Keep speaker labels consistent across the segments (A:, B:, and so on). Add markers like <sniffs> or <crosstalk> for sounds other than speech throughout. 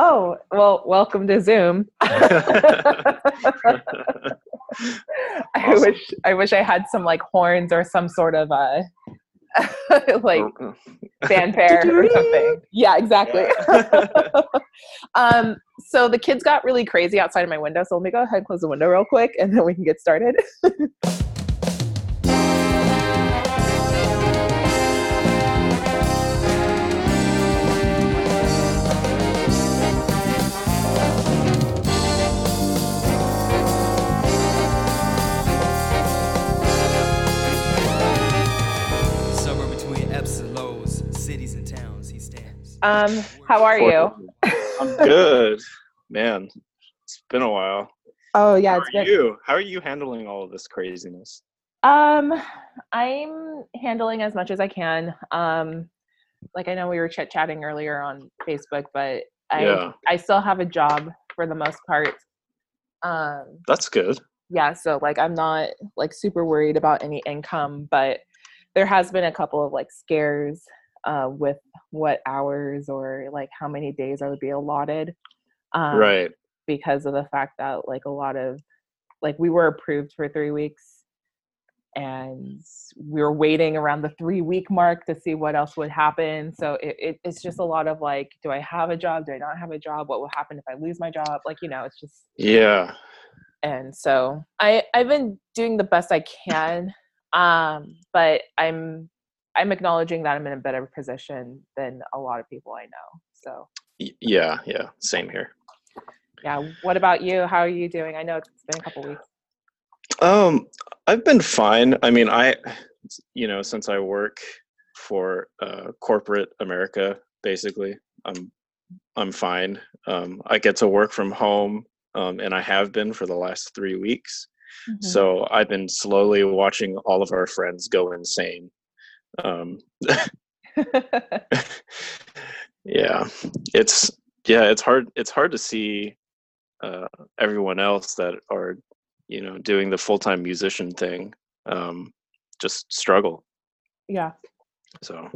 A: Oh, well, welcome to Zoom. <laughs> I wish I wish I had some like horns or some sort of uh <laughs> like <laughs> fanfare or something. Yeah, exactly. um so the kids got really crazy outside of my window, so let me go ahead and close the window real quick and then we can get started. Um how are you?
B: I'm good, man. It's been a while.
A: Oh yeah,
B: How
A: it's
B: are
A: been
B: you? How are you handling all of this craziness?
A: Um, I'm handling as much as I can. Um, like I know we were chit chatting earlier on Facebook, but I
B: Yeah.
A: I still have a job for the most part. Um,
B: That's good.
A: yeah, so like I'm not like super worried about any income, but there has been a couple of like scares uh, with what hours or like how many days I would be allotted. Um,
B: right.
A: because of the fact that like a lot of like we were approved for three weeks and we were waiting around the three week mark to see what else would happen so it, it, it's just a lot of like do i have a job do i not have a job what will happen if i lose my job like you know it's just
B: Yeah.
A: and so i i've been doing the best i can um but i'm i'm acknowledging that i'm in a better position than a lot of people i know so
B: yeah. Yeah. Same here.
A: yeah what about you how are you doing i know it's been a couple weeks
B: Um, I've been fine. I mean, I, you know, since I work for uh, corporate America, basically, I'm, I'm fine. Um, I get to work from home, um, and I have been for the last three weeks.
A: Mm-hmm.
B: So I've been slowly watching all of our friends go insane. Um, <laughs> <laughs> yeah, it's yeah, it's hard. It's hard to see uh, everyone else that are, you know, doing the full time musician thing, um, just struggle.
A: yeah
B: So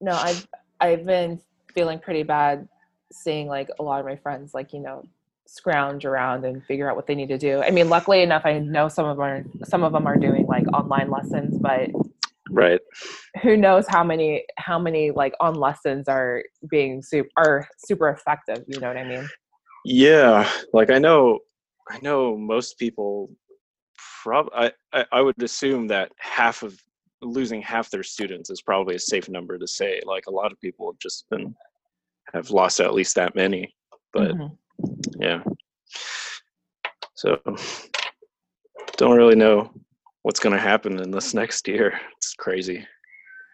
A: no i've i've been feeling pretty bad seeing like a lot of my friends like you know scrounge around and figure out what they need to do i mean luckily enough i know some of them are some of them are doing like online lessons but
B: right,
A: who knows how many how many like on lessons are being super are super effective you know what i mean
B: yeah, like I know, I know most people. Prob I, I I would assume that half of losing half their students is probably a safe number to say. Like a lot of people have just been have lost at least that many, but.
A: Mhm.
B: yeah so don't really know what's going to happen in this next year. It's crazy.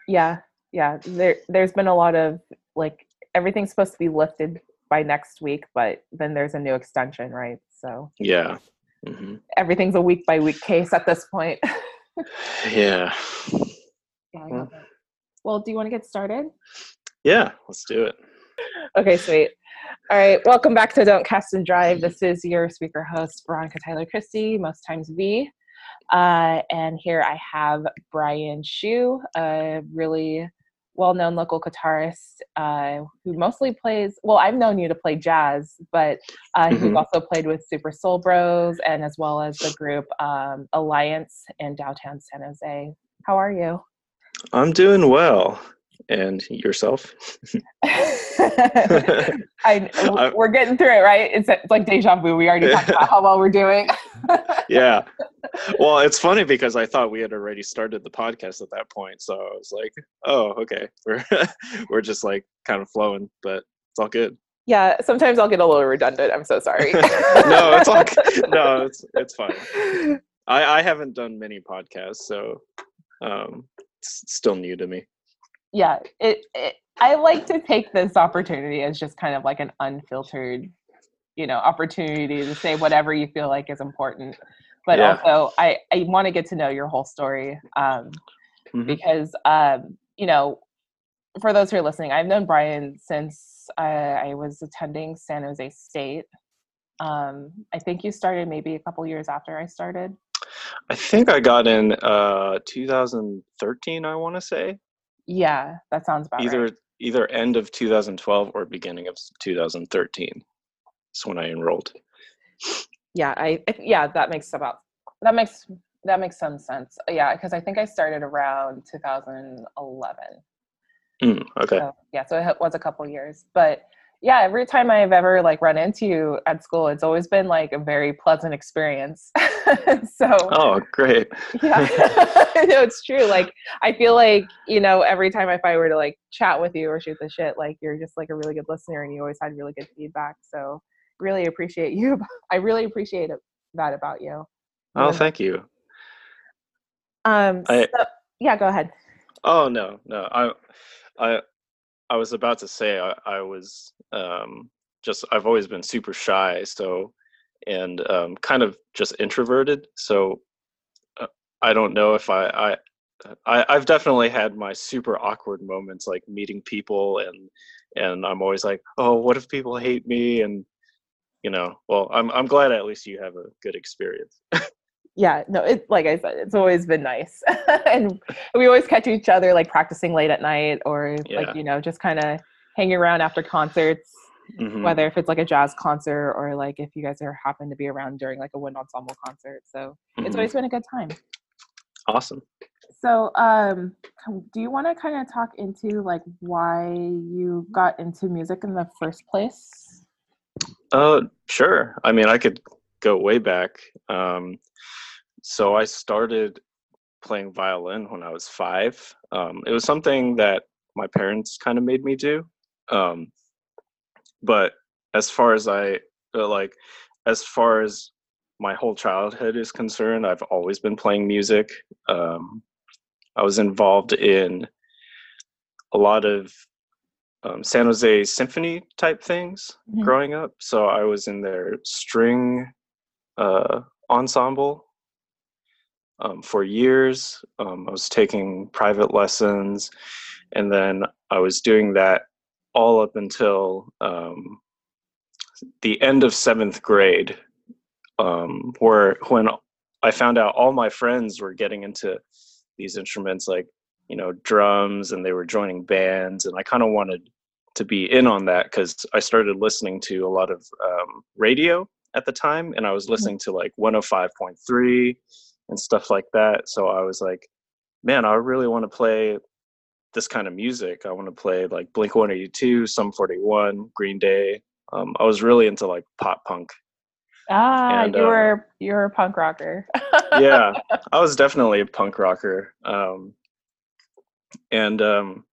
A: Yeah yeah. There there's been a lot of like everything's supposed to be lifted by next week but then there's a new extension right? So
B: yeah. Hmm
A: everything's a week by week case at this point. <laughs>
B: Yeah.
A: Yeah, I got that. Well, do you want to get started?
B: yeah let's do it.
A: Okay, sweet. All right, welcome back to Don't Cast and Drive. This is your speaker host, Veronica Tyler Christie, most times V. Uh, and here I have Brian Shu, a really well known local guitarist uh, who mostly plays, well, I've known you to play jazz, but uh, you've
B: Mhm.
A: also played with Super Soul Bros and as well as the group um, Alliance in downtown San Jose. How are you?
B: i'm doing well and yourself <laughs> <laughs>
A: I, we're getting through it, right? It's, it's like deja vu. We already talked about how well we're doing. <laughs>
B: yeah well it's funny because i thought we had already started the podcast at that point so i was like oh okay we're we're just like kind of flowing but it's all good
A: yeah, sometimes I'll get a little redundant. I'm so sorry.
B: no it's all no it's it's fine I, I haven't done many podcasts, so um, it's still new to me.
A: Yeah, it, it. I like to take this opportunity as just kind of like an unfiltered, you know, opportunity to say whatever you feel like is important. But
B: Yeah.
A: also, I I want to get to know your whole story. Um,
B: Mhm.
A: because um, you know, for those who are listening, I've known Brian since uh, I was attending San Jose State. Um, I think you started maybe a couple years after I started.
B: I think I got in uh, 2013. I want to say
A: Yeah, that sounds about
B: either
A: right.
B: either end of 2012 or beginning of 2013. That's when I enrolled.
A: Yeah, I I- yeah that makes about that makes that makes some sense. Yeah, because I think I started around 2011.
B: Mm, okay.
A: So, yeah, so it was a couple years, but yeah, every time I've ever like run into you at school, it's always been like a very pleasant experience. <laughs> so
B: Oh, great. <laughs>
A: yeah, <laughs> no, it's true. Like I feel like you know every time if I were to like chat with you or shoot the shit, like you're just like a really good listener and you always had really good feedback. So really appreciate you. I really appreciate that about you.
B: Oh,
A: Yeah.
B: thank you.
A: Um,
B: I-
A: so, yeah, go ahead.
B: Oh no, no. I, I, I was about to say I, I was um, just I've always been super shy, so and um, kind of just introverted. So uh, I don't know if I, I, I, I've definitely had my super awkward moments, like meeting people, and and I'm always like, oh, what if people hate me? And you know, well, I'm I'm glad at least you have a good experience. <laughs>
A: yeah no it like i said it's always been nice <laughs> and we always catch each other like practicing late at night or
B: Yeah.
A: like you know just kind of hanging around after concerts
B: Mhm.
A: whether if it's like a jazz concert or like if you guys are happen to be around during like a wind ensemble concert so it's
B: Mhm.
A: always been a good time
B: awesome.
A: so um do you want to kind of talk into like why you got into music in the first place
B: Uh, sure. I mean, I could go way back. Um, so I started playing violin when I was five. Um, it was something that my parents kind of made me do. Um, but as far as I uh, like, as far as my whole childhood is concerned, I've always been playing music. Um, I was involved in a lot of um, San Jose symphony type things
A: Mhm.
B: growing up. So I was in their string uh, ensemble um, for years. Um, I was taking private lessons, and then I was doing that all up until um, the end of seventh grade, um, where when I found out all my friends were getting into these instruments like you know drums and they were joining bands and i kind of wanted to be in on that because i started listening to a lot of um, radio at the time and i was listening to like 105.3 and stuff like that so i was like man i really want to play this kind of music. I want to play like blink 182 sum 41 green day. Um, i was really into like pop punk.
A: Ah
B: And,
A: you
B: uh,
A: were you were a punk rocker.
B: Yeah <laughs> i was definitely a punk rocker um and um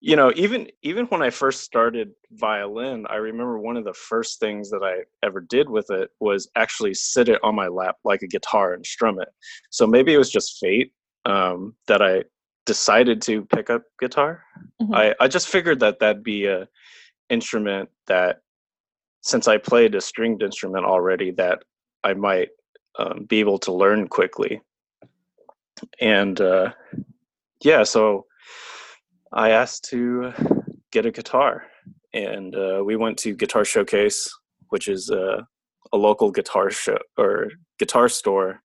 B: you know even even when i first started violin i remember one of the first things that i ever did with it was actually sit it on my lap like a guitar and strum it so maybe it was just fate um that i decided to pick up guitar
A: Mhm.
B: i i just figured that that'd be a instrument that since i played a stringed instrument already that i might um, be able to learn quickly. And uh, yeah, so I asked to get a guitar, and uh, we went to Guitar Showcase, which is uh, a local guitar show or guitar store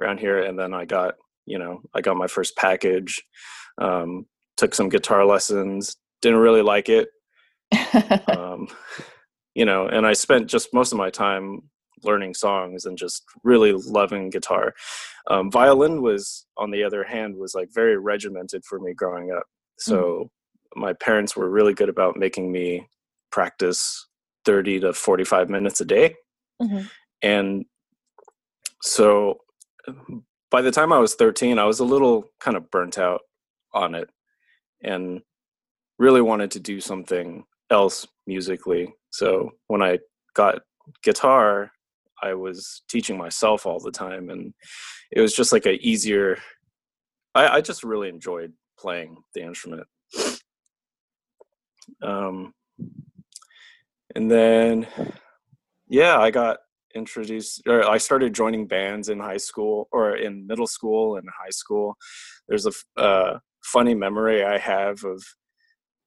B: around here. And then I got, you know, I got my first package, um, took some guitar lessons, didn't really like it, <laughs> um, you know, and I spent just most of my time learning songs and just really loving guitar. Um, violin was, on the other hand, was like very regimented for me growing up. So my parents were really good about making me practice 30 to 45 minutes a day.
A: Mhm.
B: And so by the time I was 13, I was a little kind of burnt out on it and really wanted to do something else musically. So when I got guitar, I was teaching myself all the time, and it was just like a easier. I, I just really enjoyed playing the instrument. Um, and then, yeah, I got introduced, or I started joining bands in high school or in middle school and high school. There's a uh, funny memory I have of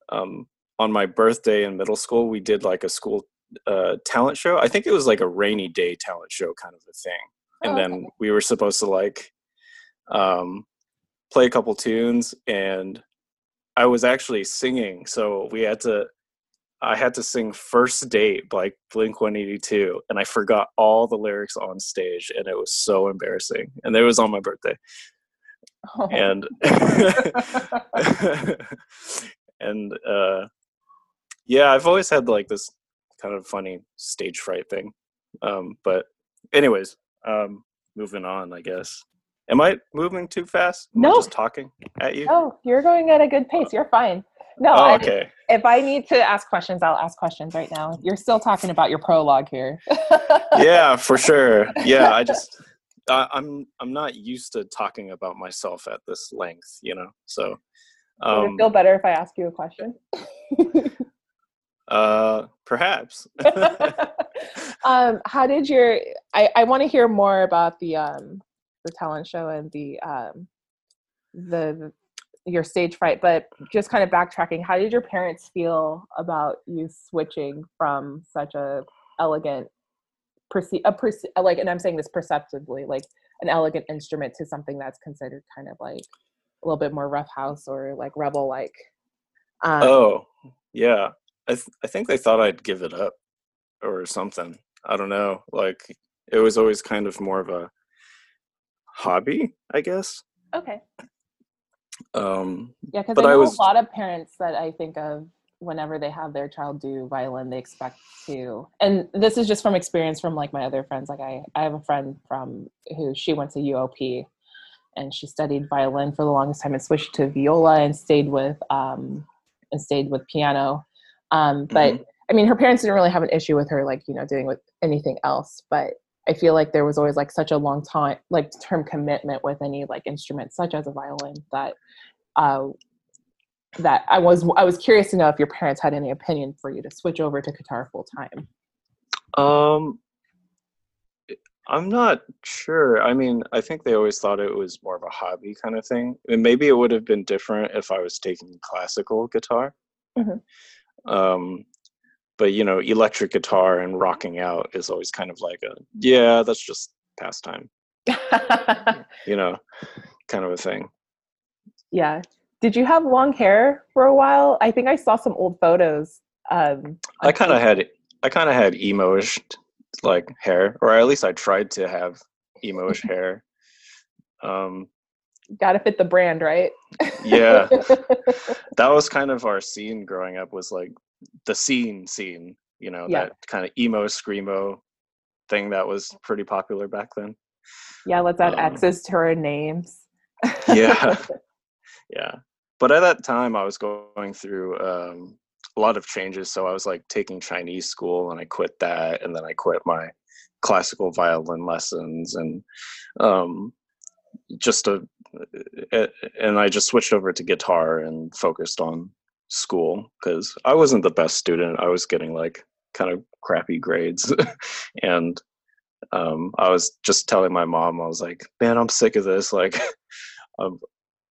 B: um, on my birthday in middle school, we did like a school uh, talent show. I think it was like a rainy day talent show kind of a thing. And
A: Oh,
B: then we were supposed to like um, play a couple tunes. And I was actually singing, so we had to. I had to sing "First Date" by Blink One Eighty Two, and I forgot all the lyrics on stage, and it was so embarrassing. And it was on my birthday,
A: Oh.
B: and <laughs> <laughs> and uh, yeah, I've always had like this kind of funny stage fright thing. Um, but anyways, um, moving on, I guess. Am I moving too fast? I
A: No.
B: just talking at you.
A: oh, you're going at a good pace. You're fine. No,
B: oh,
A: I-
B: okay.
A: if I need to ask questions, I'll ask questions right now. You're still talking about your prologue here. <laughs>
B: yeah, for sure. Yeah, I just I, I'm I'm not used to talking about myself at this length, you know. So,
A: Would
B: um,
A: it feel better if I ask you a question?
B: uh, perhaps. <laughs>
A: um, how did your? I I want to hear more about the um the talent show and the um the your stage fright, but just kind of backtracking. How did your parents feel about you switching from such a elegant perceive a perce- like and I'm saying this perceptively like an elegant instrument to something that's considered kind of like a little bit more rough house or like rebel like um,
B: oh, yeah. I th- I think they thought I'd give it up or something. I don't know. Like it was always kind of more of a hobby, I guess.
A: okay
B: Um,
A: Yeah, because I
B: I
A: know
B: was-
A: a lot of parents that I think of whenever they have their child do violin, they expect to, and this is just from experience from like my other friends. Like I, I have a friend from who she went to UOP, and she studied violin for the longest time and switched to viola and stayed with um and stayed with piano. Um, but I mean, her parents didn't really have an issue with her like you know doing with anything else, but. I feel like there was always like such a long time, like term commitment with any like instrument, such as a violin, that uh, that I was I was curious to know if your parents had any opinion for you to switch over to guitar full time.
B: Um, I'm not sure. I mean, I think they always thought it was more of a hobby kind of thing. And maybe it would have been different if I was taking classical guitar.
A: Mhm.
B: Um, but you know, electric guitar and rocking out is always kind of like a yeah, that's just pastime. <laughs> You know, kind of a thing.
A: yeah. Did you have long hair for a while? I think I saw some old photos. Um,
B: I kind of had I kind of had emo-ish like hair, or at least I tried to have emo-ish <laughs> hair. Um,
A: got to fit the brand, right?
B: yeah. <laughs> that was kind of our scene growing up was like the scene scene you know
A: Yeah.
B: that kind of emo screamo thing that was pretty popular back then
A: yeah. Let's add
B: Um,
A: X's to our names.
B: yeah <laughs> yeah but at that time i was going through um, a lot of changes so i was like taking chinese school and i quit that and then i quit my classical violin lessons and um, just a and i just switched over to guitar and focused on school because i wasn't the best student i was getting like kind of crappy grades. <laughs> And um, i was just telling my mom i was like man i'm sick of this <laughs> like um,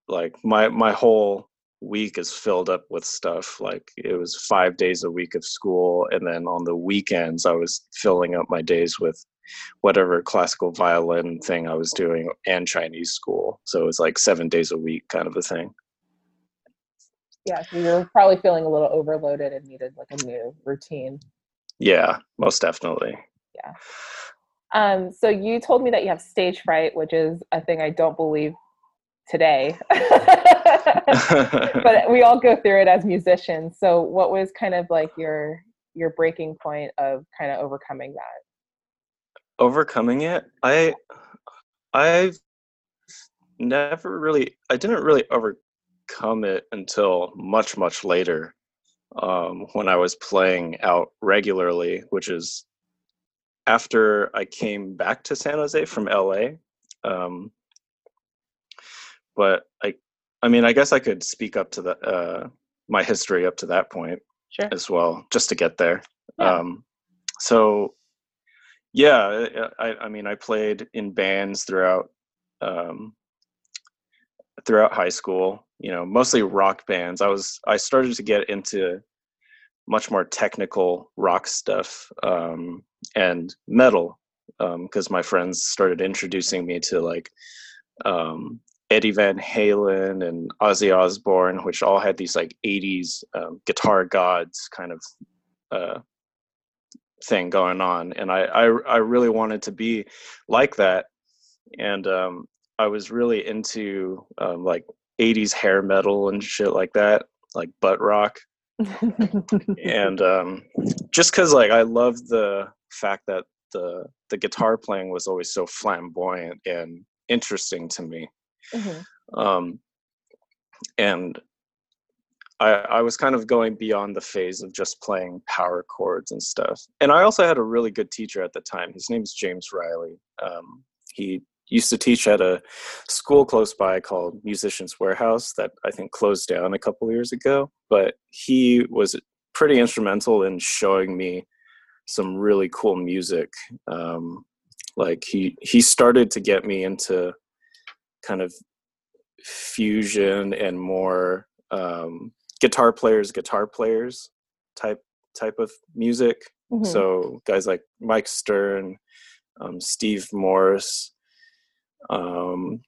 B: like my my whole week is filled up with stuff like it was five days a week of school and then on the weekends i was filling up my days with whatever classical violin thing i was doing and chinese school. So it was like seven days a week kind of a thing
A: Yeah, so you're probably feeling a little overloaded and needed like a new routine.
B: yeah most definitely Yeah.
A: Um, so you told me that you have stage fright, which is a thing I don't believe today. <laughs> but we all go through it as musicians. So what was kind of like your your breaking point of kind of overcoming that?
B: overcoming it i i've never really i didn't really overcome it until much much later um, when i was playing out regularly which is after i came back to san jose from la um, but i i mean i guess i could speak up to the uh, my history up to that point
A: Sure.
B: as well just to get there
A: Yeah.
B: um so yeah I, I mean i played in bands throughout um throughout high school you know mostly rock bands i was i started to get into much more technical rock stuff um and metal because my friends started introducing me to like um Eddie Van Halen and Ozzy Osbourne, which all had these like 80s um, guitar gods kind of uh, thing going on. And I, I, I, really wanted to be like that. And um, I was really into um, like 80s hair metal and shit like that, like butt rock. <laughs> and um, just because like I love the fact that the the guitar playing was always so flamboyant and interesting to me Mm-hmm. Um, and I, I was kind of going beyond the phase of just playing power chords and stuff. And I also had a really good teacher at the time. His name's James Riley. Um, he used to teach at a school close by called Musicians Warehouse that I think closed down a couple years ago. But he was pretty instrumental in showing me some really cool music. Um, like he he started to get me into kind of fusion and more um, guitar players guitar players type type of music mm-hmm. so guys like mike stern um, steve morse um,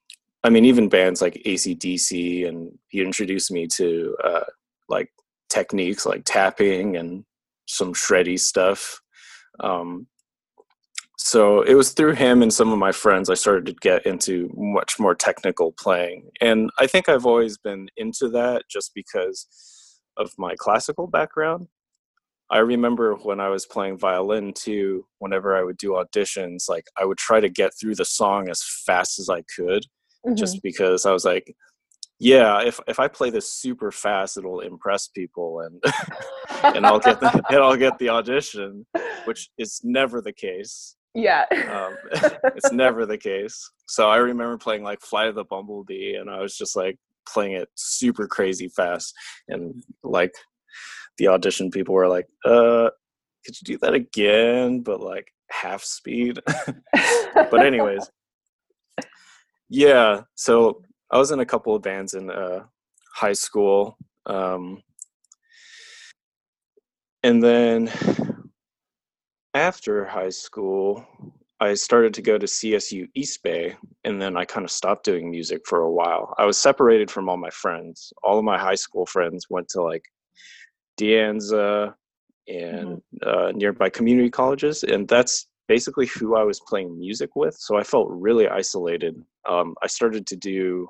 B: i mean even bands like acdc and he introduced me to uh, like techniques like tapping and some shreddy stuff um, so it was through him and some of my friends I started to get into much more technical playing. And I think I've always been into that just because of my classical background. I remember when I was playing violin too, whenever I would do auditions, like I would try to get through the song as fast as I could, mm-hmm. just because I was like, yeah, if if I play this super fast, it'll impress people and <laughs> and I'll get the <laughs> and I'll get the audition, which is never the case.
A: Yeah.
B: um, <laughs> it's never the case. So I remember playing like Flight of the Bumblebee, and I was just like playing it super crazy fast, and like the audition people were like, "Uh, could you do that again, but like half speed?" <laughs> but anyways, yeah. So I was in a couple of bands in uh, high school, um, and then after high school, I started to go to CSU East Bay, and then I kind of stopped doing music for a while. I was separated from all my friends. All of my high school friends went to like De Anza and mm-hmm. uh, nearby community colleges, and that's basically who I was playing music with. So I felt really isolated. Um, I started to do.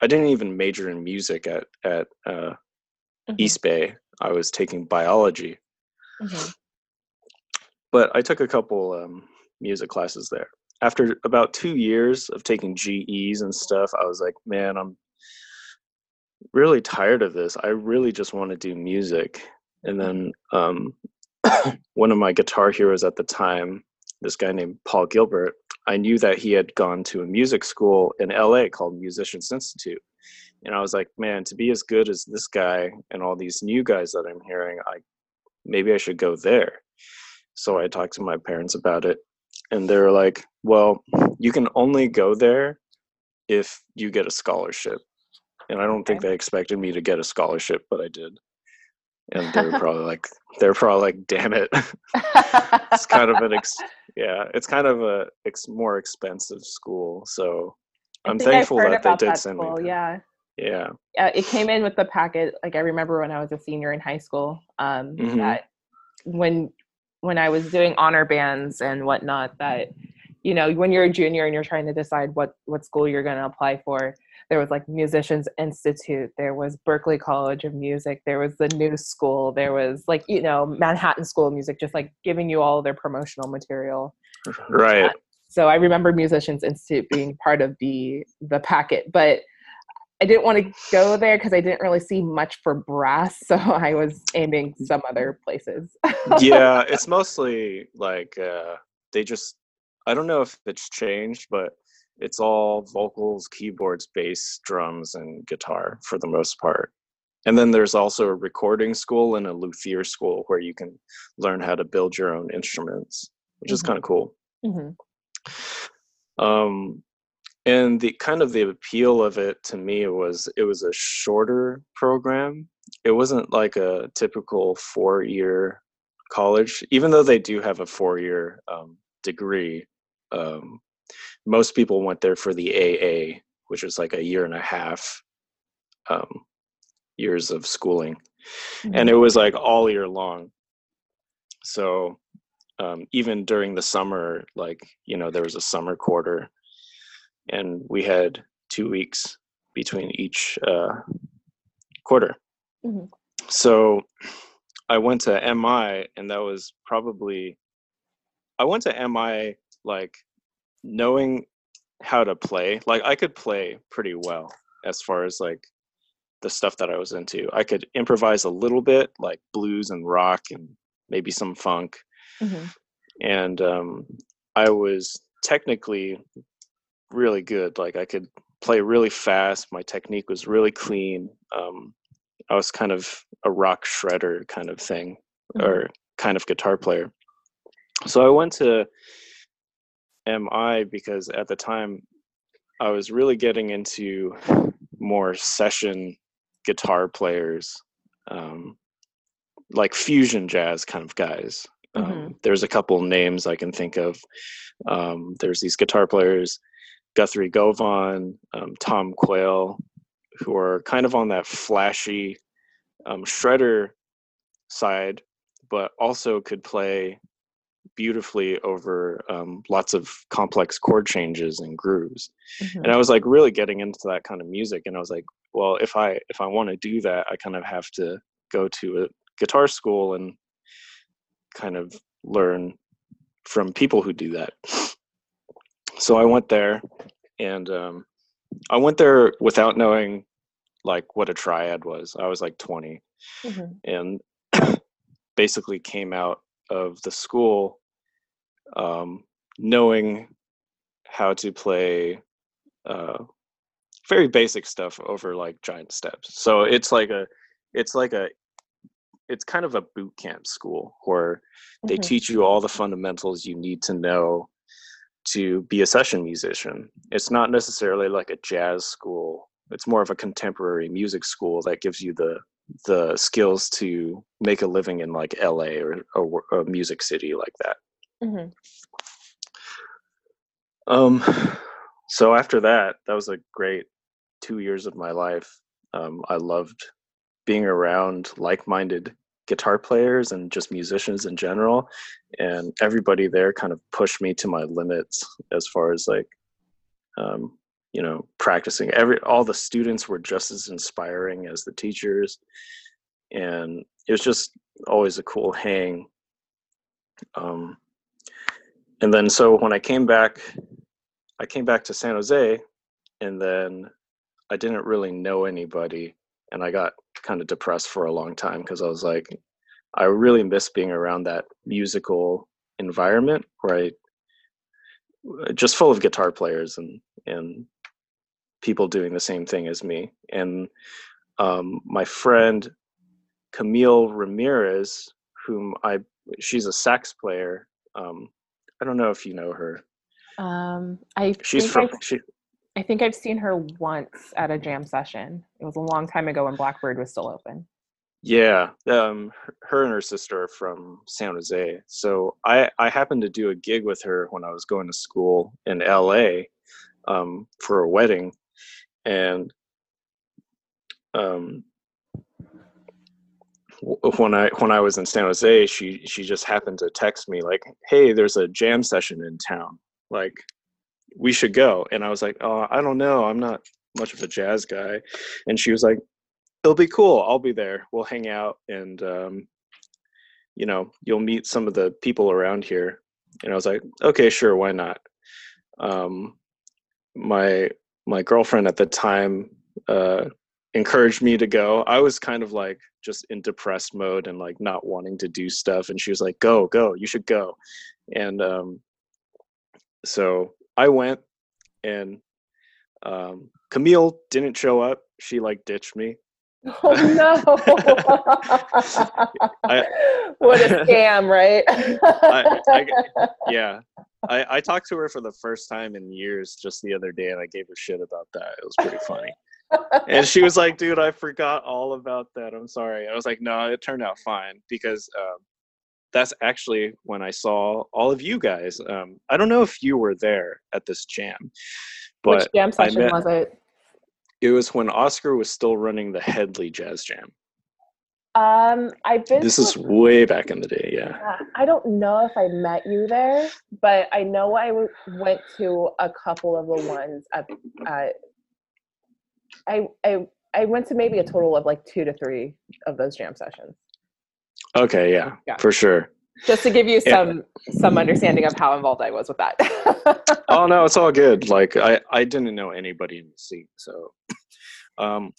B: I didn't even major in music at at uh, mm-hmm. East Bay. I was taking biology. Mm-hmm but I took a couple um, music classes there. After about two years of taking GEs and stuff, I was like, man, I'm really tired of this. I really just want to do music. And then um, <clears throat> one of my guitar heroes at the time, this guy named Paul Gilbert, I knew that he had gone to a music school in LA called Musicians Institute. And I was like, man, to be as good as this guy and all these new guys that I'm hearing, I maybe I should go there. So I talked to my parents about it, and they're like, "Well, you can only go there if you get a scholarship." And I don't think they expected me to get a scholarship, but I did. And they're <laughs> probably like, they're probably like, "Damn it!" <laughs> it's kind of an ex- yeah, it's kind of a ex- more expensive school. So I'm thankful that they did that send school,
A: me. Yeah.
B: Yeah.
A: Yeah, it came in with the packet. Like I remember when I was a senior in high school, um, mm-hmm. that when when I was doing honor bands and whatnot that you know when you're a junior and you're trying to decide what what school you're going to apply for there was like musicians institute there was berklee college of music there was the new school there was like you know manhattan school of music just like giving you all their promotional material
B: right
A: so i remember musicians institute being part of the the packet but I didn't want to go there because I didn't really see much for brass, <laughs> so I was aiming some other places.
B: yeah, <laughs> it's mostly like uh, they just. I don't know if it's changed, but it's all vocals, keyboards, bass, drums, and guitar for the most part. And then there's also a recording school and a luthier school where you can learn how to build your own instruments, which mm-hmm. is kind of cool. Mm-hmm. Um, and the kind of the appeal of it to me was it was a shorter program it wasn't like a typical four year college even though they do have a four year um, degree um, most people went there for the aa which was like a year and a half um, years of schooling,
A: Mm-hmm.
B: and it was like all year long. So um, even during the summer, like you know, there was a summer quarter, and we had two weeks between each uh, quarter.
A: Mhm.
B: So I went to MI, and that was probably I went to MI like knowing how to play. Like I could play pretty well as far as like the stuff that I was into. I could improvise a little bit, like blues and rock and maybe some funk.
A: Mhm.
B: And um, I was technically really good. Like I could play really fast. My technique was really clean. Um, I was kind of a rock shredder kind of thing,
A: Mhm.
B: or kind of guitar player. So I went to MI because at the time I was really getting into more session guitar players, um, like fusion jazz kind of guys. Um,
A: Mhm.
B: there's a couple names I can think of. Um, there's these guitar players, Guthrie Govan, um, Tom Quayle, who are kind of on that flashy um, shredder side, but also could play beautifully over um, lots of complex chord changes and grooves
A: Mhm.
B: and i was like really getting into that kind of music and i was like well if i if i want to do that i kind of have to go to a guitar school and kind of learn from people who do that so i went there and um, i went there without knowing like what a triad was i was like 20
A: Mhm.
B: and <clears throat> basically came out of the school um, knowing how to play uh, very basic stuff over like giant steps. So it's like a, it's like a, it's kind of a boot camp school where they
A: Mhm.
B: teach you all the fundamentals you need to know to be a session musician. It's not necessarily like a jazz school. It's more of a contemporary music school that gives you the the skills to make a living in like LA or a, wor- a music city like that.
A: Mhm.
B: Um, <sighs> so after that, that was a great two years of my life. Um, I loved being around like-minded guitar players and just musicians in general, and everybody there kind of pushed me to my limits as far as like, um, you know, practicing. Every all the students were just as inspiring as the teachers, and it was just always a cool hang. Um, and then so when I came back I came back to San Jose and then I didn't really know anybody and I got kind of depressed for a long time because I was like I really miss being around that musical environment where I just full of guitar players and and people doing the same thing as me. And um, my friend Camille Ramirez whom I she's a sax player um, I don't know if you know her
A: Um, I
B: she's
A: think
B: from
A: I've,
B: she,
A: I think I've seen her once at a jam session. It was a long time ago when Blackbird was still open.
B: Yeah, um, her- and her sister are from San Jose. So I I happened to do a gig with her when I was going to school in LA um, for a wedding, and um, when I when I was in San Jose, she she just happened to text me like, "Hey, there's a jam session in town. Like, we should go." And I was like, "Oh, I don't know. I'm not much of a jazz guy." And she was like, it'll be cool. I'll be there. We'll hang out and um, you know, you'll meet some of the people around here. And I was like, okay, sure, why not? Um, my my girlfriend at the time uh, encouraged me to go. I was kind of like just in depressed mode and like not wanting to do stuff. And she was like, go, go, you should go. And um, so I went and um, Camille didn't show up. She like ditched me.
A: Oh no! <laughs> what a <laughs> scam, right?
B: I yeah I, I talked to her for the first time in years just the other day and i gave her shit about that it was pretty funny and she was like dude i forgot all about that i'm sorry i was like no it turned out fine because um, that's actually when i saw all of you guys um, i don't know if you were there at this jam But
A: Which jam session
B: met-
A: was it?
B: it was when Oscar was still running the Headley Jazz Jam.
A: Um, I've been.
B: This is way back in the day, yeah.
A: I don't know if I met you there, but I know I w- went to a couple of the ones at. at I I I went to maybe a total of like two to three of those jam sessions,
B: Okay, yeah,
A: Yeah.
B: for sure.
A: just to give you
B: Yeah.
A: some some understanding of how involved I was with that. <laughs>
B: oh no it's all good like i i didn't know anybody in the scene so <laughs> um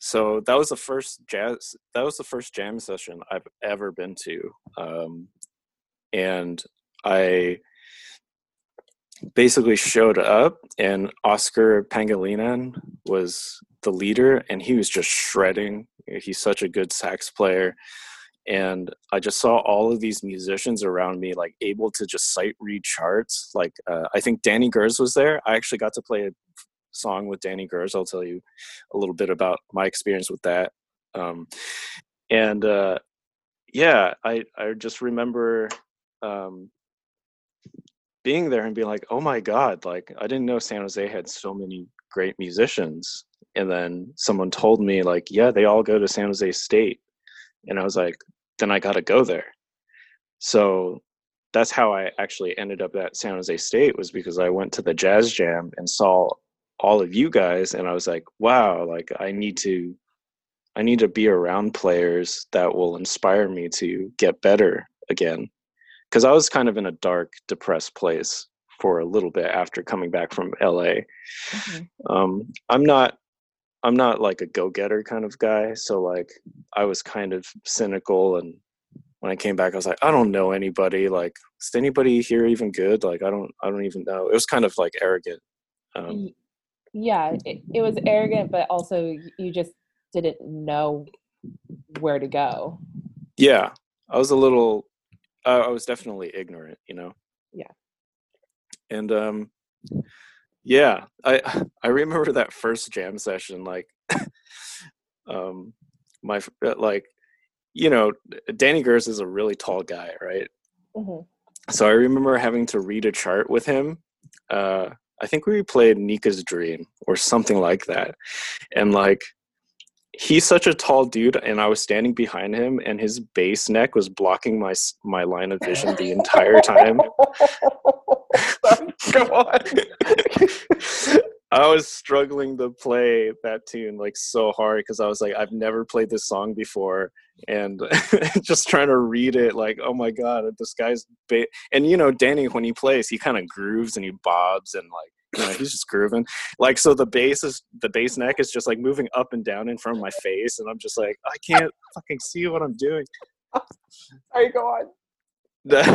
B: so that was the first jazz that was the first jam session i've ever been to um and i basically showed up and oscar pangilinan was the leader and he was just shredding he's such a good sax player and I just saw all of these musicians around me, like able to just sight read charts. Like uh, I think Danny Gers was there. I actually got to play a song with Danny Gers. I'll tell you a little bit about my experience with that. Um, and uh, yeah, I I just remember um, being there and being like, oh my god, like I didn't know San Jose had so many great musicians. And then someone told me like, yeah, they all go to San Jose State and I was like, then I got to go there. So that's how I actually ended up at San Jose State was because I went to the Jazz Jam and saw all of you guys, and I was like, wow, like I need to, I need to be around players that will inspire me to get better again, because I was kind of in a dark, depressed place for a little bit after coming back from LA.
A: Mhm.
B: Um, I'm not I'm not like a go-getter kind of guy, so like I was kind of cynical and when I came back I was like I don't know anybody like is anybody here even good like I don't I don't even know. It was kind of like arrogant. Um,
A: yeah, it, it was arrogant, but also you just didn't know where to go.
B: yeah, I was a little uh, I was definitely ignorant, you know.
A: Yeah.
B: And um yeah, I <laughs> I remember that first jam session like <laughs> um my uh, like you know Danny Gers is a really tall guy, right?
A: Mhm.
B: So I remember having to read a chart with him. Uh I think we played Nica's Dream or something like that. And like he's such a tall dude and I was standing behind him and his bass neck was blocking my my line of vision the entire time. <laughs>
A: Go on. <laughs>
B: I was struggling to play that tune like so hard because I was like, I've never played this song before, and <laughs> just trying to read it like, oh my god, this guy's ba-. and you know, Danny when he plays, he kind of grooves and he bobs and like. <clears throat> You know, he's just grooving. Like so the bass is the bass neck is just like moving up and down in front of my face and I'm just like, I can't fucking see what I'm doing.
A: Sorry, go on.
B: but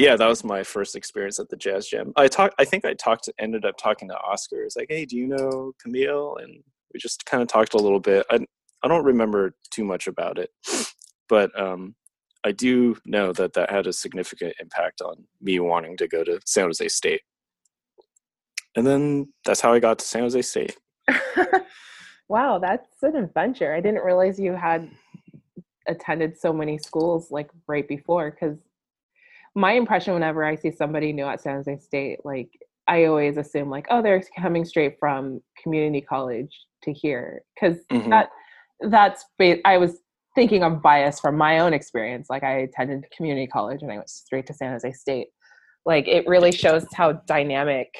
B: yeah, that was my first experience at the Jazz Jam. I talked. I think I talked. To, ended up talking to Oscar. It's like, hey, do you know Camille? And we just kind of talked a little bit. I I don't remember too much about it, <sniffs> but um, I do know that that had a significant impact on me wanting to go to San Jose State. And then that's how I got to San Jose State. <laughs>
A: wow, that's an adventure. I didn't realize you had attended so many schools like right before because my impression whenever I see somebody new at San Jose State, like I always assume like, oh, they're coming straight from community college to here because
B: Mhm.
A: that that's ba- I was thinking of bias from my own experience. Like I attended community college and I went straight to San Jose State. Like it really shows how dynamic,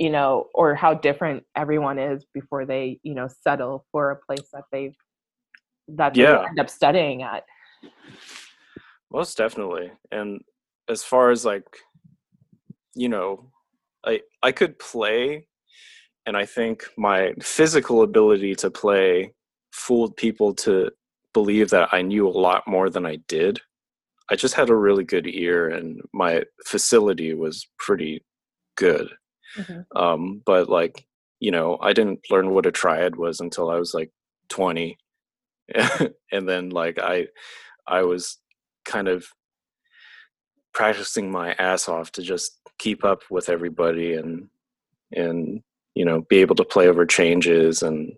A: you know, or how different everyone is before they, you know, settle for a place that they've that they
B: Yeah.
A: end up studying at.
B: Most definitely. And as far as like, you know, I I could play, and I think my physical ability to play fooled people to believe that I knew a lot more than I did. I just had a really good ear, and my facility was pretty good.
A: Mhm.
B: Um, but like, you know, I didn't learn what a triad was until I was like 20. <laughs> and then like I I was kind of practicing my ass off to just keep up with everybody and and you know be able to play over changes and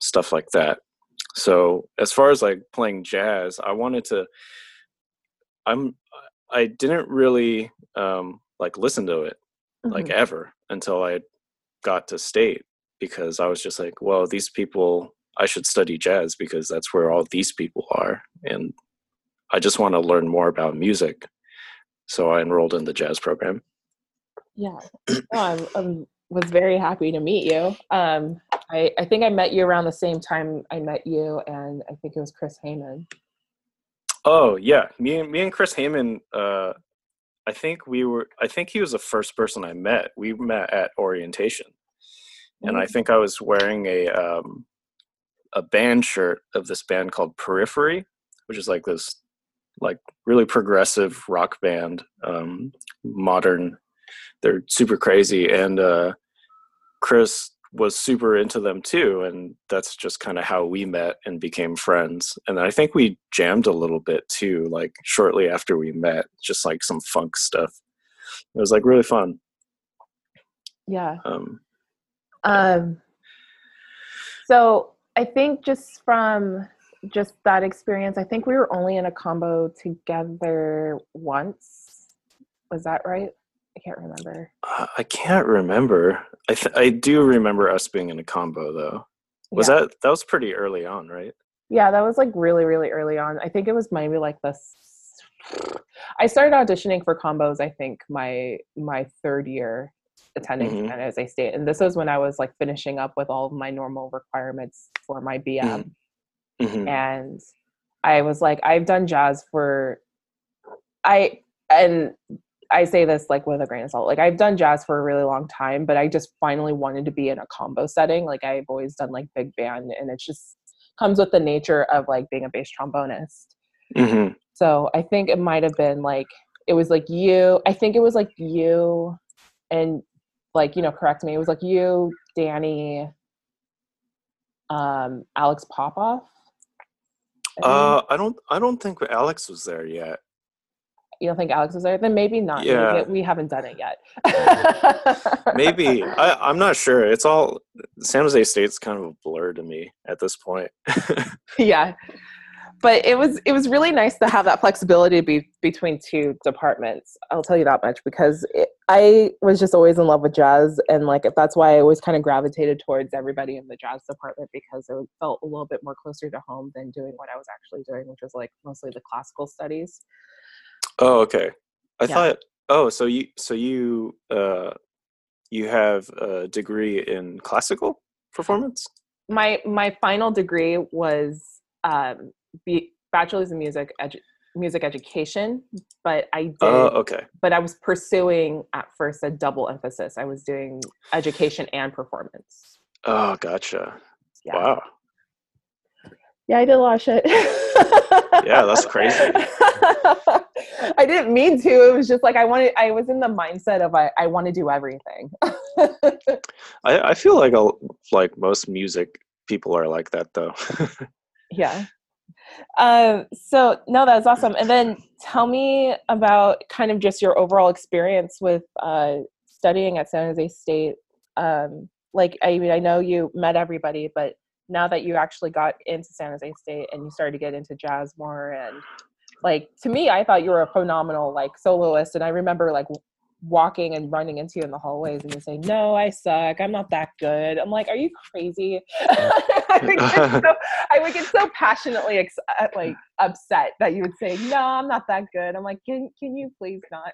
B: stuff like that so as far as like playing jazz i wanted to i'm i didn't really um like listen to it like
A: Mhm.
B: ever until I got to state because I was just like, well, these people, I should study jazz because that's where all these people are. And I just want to learn more about music. So I enrolled in the jazz program.
A: Yeah, no, I'm was very happy to meet you. Um, I I think I met you around the same time I met you, and I think it was Chris Heyman.
B: Oh yeah, me and me and Chris Heyman. Uh, I think we were. I think he was the first person I met. We met at orientation, and I
A: Mhm.
B: think I was wearing a um, a band shirt of this band called Periphery, which is like this like really progressive rock band, um, modern. They're super crazy, and uh, Chris was super into them too, and that's just kind of how we met and became friends. And I think we jammed a little bit too, like shortly after we met, just like some funk stuff. It was like really fun.
A: Yeah.
B: Um,
A: Um, so I think just from just that experience, I think we were only in a combo together once. Was that right? I can't remember.
B: Uh, I can't remember. I th- I do remember us being in a combo though. Was
A: yeah.
B: that that was pretty early on, right?
A: Yeah, that was like really, really early on. I think it was maybe like this. I started auditioning for combos. I think my my third year attending
B: Mhm.
A: San Jose State, and this was when I was like finishing up with all of my normal requirements for my BM.
B: hmm
A: and I was like, I've done jazz for I and I say this like with a grain of salt. Like I've done jazz for a really long time, but I just finally wanted to be in a combo setting. Like I've always done like big band and it just comes with the nature of like being a bass trombonist.
B: hmm
A: So I think it might have been like it was like you I think it was like you and like, you know, correct me. It was like you, Danny, um, Alex Popoff. I.
B: Uh, I don't I don't think Alex was there yet.
A: You don't think Alex was there? Then maybe not. Maybe
B: Yeah.
A: it- we haven't done it yet. <laughs>
B: Maybe <laughs> I, I'm not sure. It's all San Jose State's kind of a blur to me at this point. <laughs>
A: yeah. But it was it was really nice to have that flexibility be, between two departments. I'll tell you that much because it, I was just always in love with jazz, and like that's why I always kind of gravitated towards everybody in the jazz department because it felt a little bit more closer to home than doing what I was actually doing, which was like mostly the classical studies.
B: Oh, okay. I
A: Yeah.
B: thought. Oh, so you so you uh you have a degree in classical performance?
A: my my final degree was um be, bachelor's in music edu- music education but i did
B: Oh, okay.
A: but i was pursuing at first a double emphasis i was doing education and performance
B: Oh, gotcha.
A: yeah
B: Wow.
A: yeah i did a lot of shit
B: Yeah, that's crazy. <laughs>
A: i didn't mean to. It was just like i wanted i was in the mindset of i, I want to do everything.
B: I, I feel like a, like most music people are like that though. <laughs>
A: yeah. Um so no that's awesome. And then tell me about kind of just your overall experience with uh studying at san jose state. Um like i mean i know you met everybody but now that you actually got into san jose state and you started to get into jazz more and like to me i thought you were a phenomenal like soloist and i remember like walking and running into you in the hallways and you say no i suck. I'm not that good. I'm like are you crazy? <laughs> I, would get so, I would get so passionately ex- uh, like upset that you would say no i'm not that good. I'm like can, can you please not?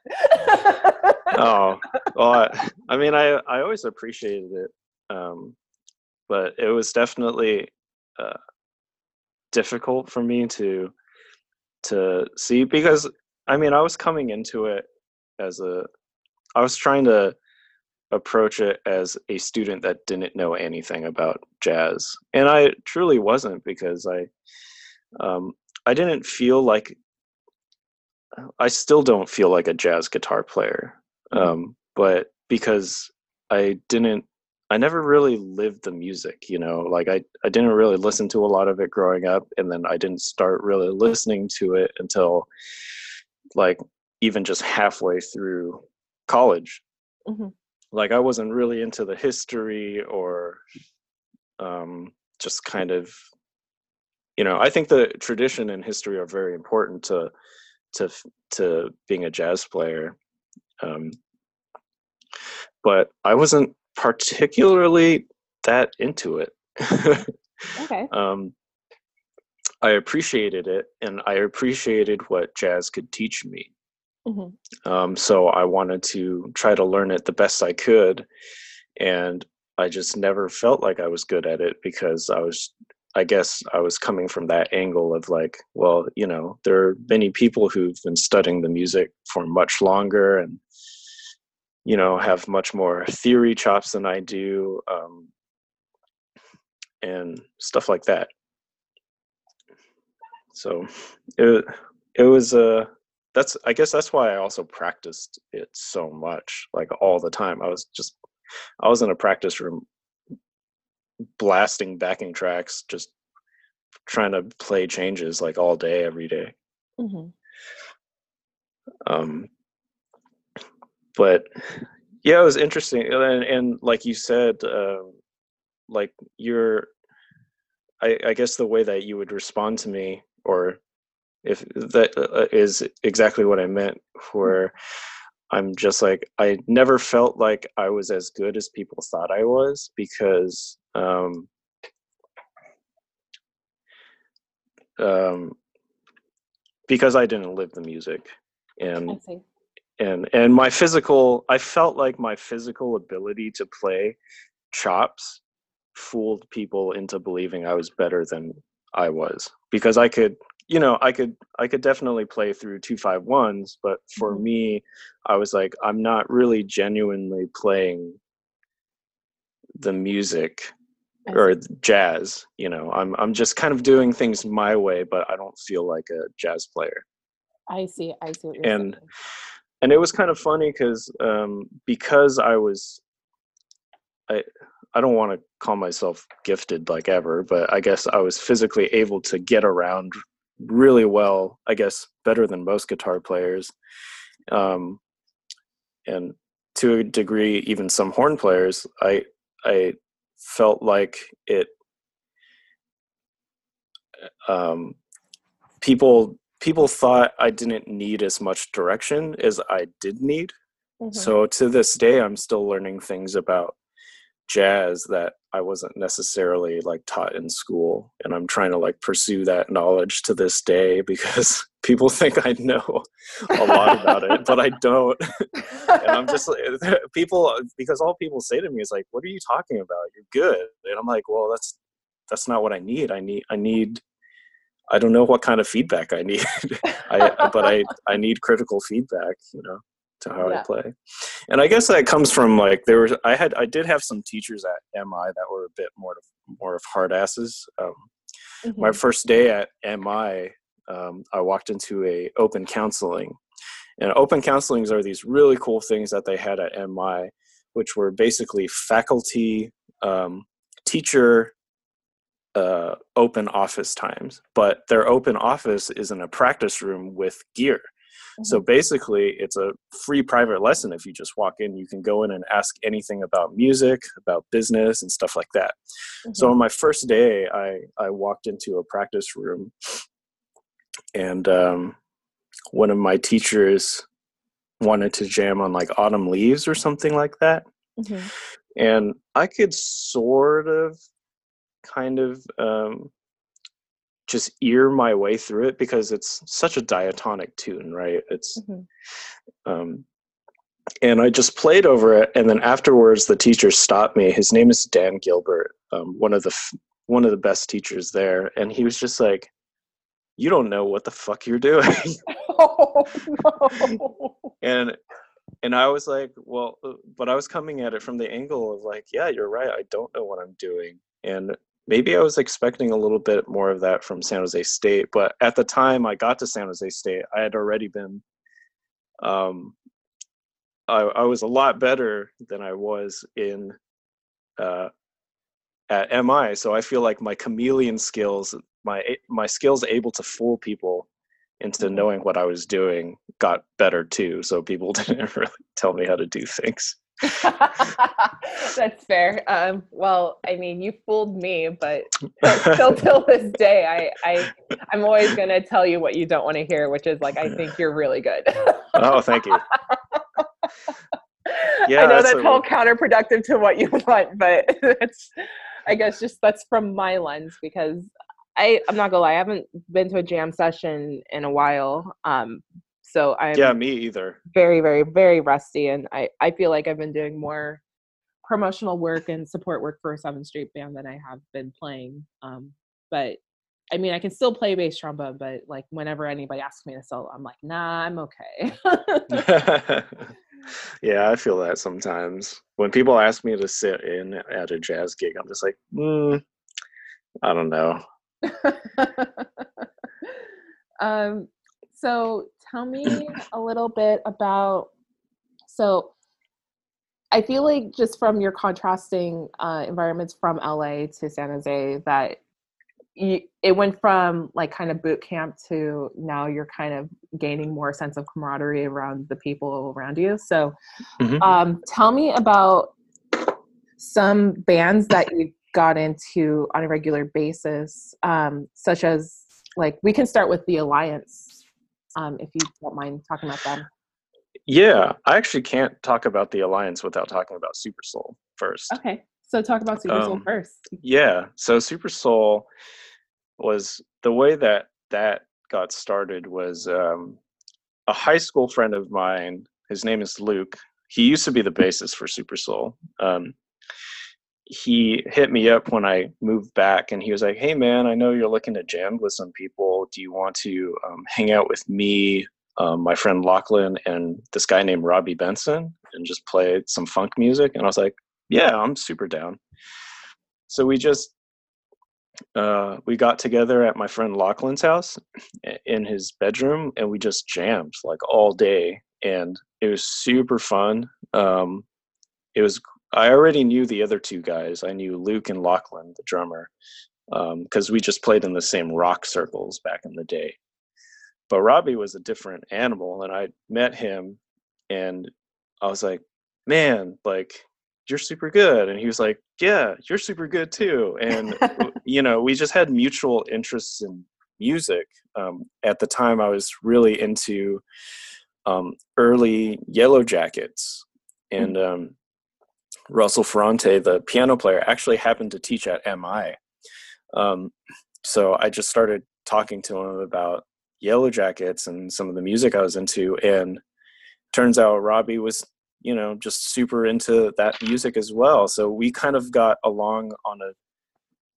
A: <laughs>
B: Oh, well, I, <laughs> I mean, I I always appreciated it, um, but it was definitely uh, difficult for me to to see because I mean, I was coming into it as a I was trying to approach it as a student that didn't know anything about jazz, and I truly wasn't because I um, I didn't feel like I still don't feel like a jazz guitar player
A: Mhm.
B: um, but because I didn't, I never really lived the music, you know, like I, I didn't really listen to a lot of it growing up, and then I didn't start really listening to it until like even just halfway through college.
A: Mhm.
B: Like I wasn't really into the history or um, just kind of, you know, I think the tradition and history are very important to to to being a jazz player um, but I wasn't particularly that into it.
A: Okay. <laughs>
B: um, I appreciated it, and I appreciated what jazz could teach me.
A: hmm
B: Um, so I wanted to try to learn it the best I could, and I just never felt like I was good at it because I was, I guess, I was coming from that angle of like, well, you know, there are many people who've been studying the music for much longer and you know have much more theory chops than I do, um, and stuff like that. So it it was uh that's I guess that's why I also practiced it so much, like all the time. I was just I was in a practice room blasting backing tracks, just trying to play changes like all day, every day.
A: hmm
B: Um, but yeah, it was interesting, and, and like you said, um, like you're, I, I guess the way that you would respond to me, or if that uh, is exactly what I meant, where I'm just like I never felt like I was as good as people thought I was because um, um, because I didn't live the music and. And and my physical i felt like my physical ability to play chops fooled people into believing i was better than i was because i could you know i could i could definitely play through two five ones but for
A: Mhm.
B: me i was like i'm not really genuinely playing the music or jazz you know i'm i'm just kind of doing things my way but i don't feel like a jazz player
A: I see. I see what you're
B: and
A: saying.
B: And it was kind of funny because um, because I was I I don't want to call myself gifted like ever, but I guess I was physically able to get around really well. I guess better than most guitar players, um, and to a degree, even some horn players. I I felt like it. Um, people people thought I didn't need as much direction as I did need.
A: Mhm.
B: So to this day, I'm still learning things about jazz that I wasn't necessarily like taught in school, and I'm trying to like pursue that knowledge to this day <laughs> because people think I know a lot about it, but I don't. And I'm just <laughs> <laughs> people because all people say to me is like, "What are you talking about? You're good," and I'm like, "Well, that's that's not what I need. I need I need." I don't know what kind of feedback I need, <laughs> I, but I, <laughs> I need critical feedback, you know, to how
A: Yeah.
B: I play. And I guess that comes from like there was I had I did have some teachers at MI that were a bit more of, more of hard asses. Um, my
A: Mhm.
B: first day at MI, um, I walked into a open counseling, and open counselings are these really cool things that they had at MI, which were basically faculty, um, teacher, uh, open office times. But their open office is in a practice room with gear. So basically, it's a free private lesson. If you just walk in, you can go in and ask anything about music, about business, and stuff like that. So on my first day, I I walked into a practice room, and um, one of my teachers wanted to jam on like Autumn Leaves or something like that,
A: Mhm.
B: and I could sort of, kind of, um, just ear my way through it because it's such a diatonic tune, right? It's
A: Mhm.
B: um, and I just played over it. And then afterwards, the teacher stopped me. His name is Dan Gilbert, um, one of the f- one of the best teachers there, and he was just like, "You don't know what the fuck you're doing," <laughs> <laughs>
A: Oh no.
B: and and I was like, "Well," but I was coming at it from the angle of like, "Yeah, you're right. I don't know what I'm doing," and maybe I was expecting a little bit more of that from San Jose State, but at the time I got to San Jose State, I had already been um, I, I was a lot better than I was in uh, at MI. So I feel like my chameleon skills, my my skills able to fool people into
A: Mhm.
B: knowing what I was doing, got better too. So people <laughs> didn't really tell me how to do things. <laughs>
A: That's fair. Um, well, I mean, you fooled me, but <laughs> still till this day, I, I, I'm always gonna tell you what you don't want to hear, which is like, I think you're really good.
B: oh, thank you. <laughs> Yeah,
A: I know
B: that's
A: that's
B: a-
A: all counterproductive to what you want, but it's I guess just that's from my lens because I I'm not gonna lie, I haven't been to a jam session in a while. Um so I'm
B: yeah, me either.
A: very, very, very rusty and I, I feel like I've been doing more promotional work and support work for a seven street band than I have been playing. Um but I mean I can still play bass trombone, but like whenever anybody asks me to solo, I'm like, nah, I'm okay. <laughs>
B: yeah, I feel that sometimes. When people ask me to sit in at a jazz gig, I'm just like, mm, I don't know. <laughs>
A: um, so tell me a little bit about so I feel like just from your contrasting uh, environments from LA to San Jose that you, it went from like kind of boot camp to now you're kind of gaining more sense of camaraderie around the people around you. So
B: Mhm.
A: um, tell me about some bands that you got into on a regular basis, um, such as like we can start with the Alliance, um, if you don't mind talking about them.
B: Yeah, I actually can't talk about the alliance without talking about Super Soul first.
A: Okay, so talk about Super Soul
B: Um,
A: first.
B: Yeah, so Super Soul was the way that that got started was um, a high school friend of mine. His name is Luke. He used to be the bassist for Super Soul. Um, he hit me up when I moved back, and he was like, "Hey, man, I know you're looking to jam with some people. Do you want to um, hang out with me, um, my friend Lachlan, and this guy named Robbie Benson, and just play some funk music?" And I was like, "Yeah, I'm super down." So we just uh, we got together at my friend Lachlan's house in his bedroom and we just jammed like all day and it was super fun. Um, it was I already knew the other two guys. I knew Luke and Lachlan, the drummer, because we just played in the same rock circles back in the day. But Robbie was a different animal, and I met him, and I was like, "Man, like you're super good," and he was like, "Yeah, you're super good too." And <laughs> you know, we just had mutual interests in music. Um, at the time, I was really into um, early Yellowjackets, and um, Russell Ferrante, the piano player, actually happened to teach at MI. Um, so I just started talking to him about Yellowjackets and some of the music I was into, and turns out Robbie was, you know, just super into that music as well. So we kind of got along on a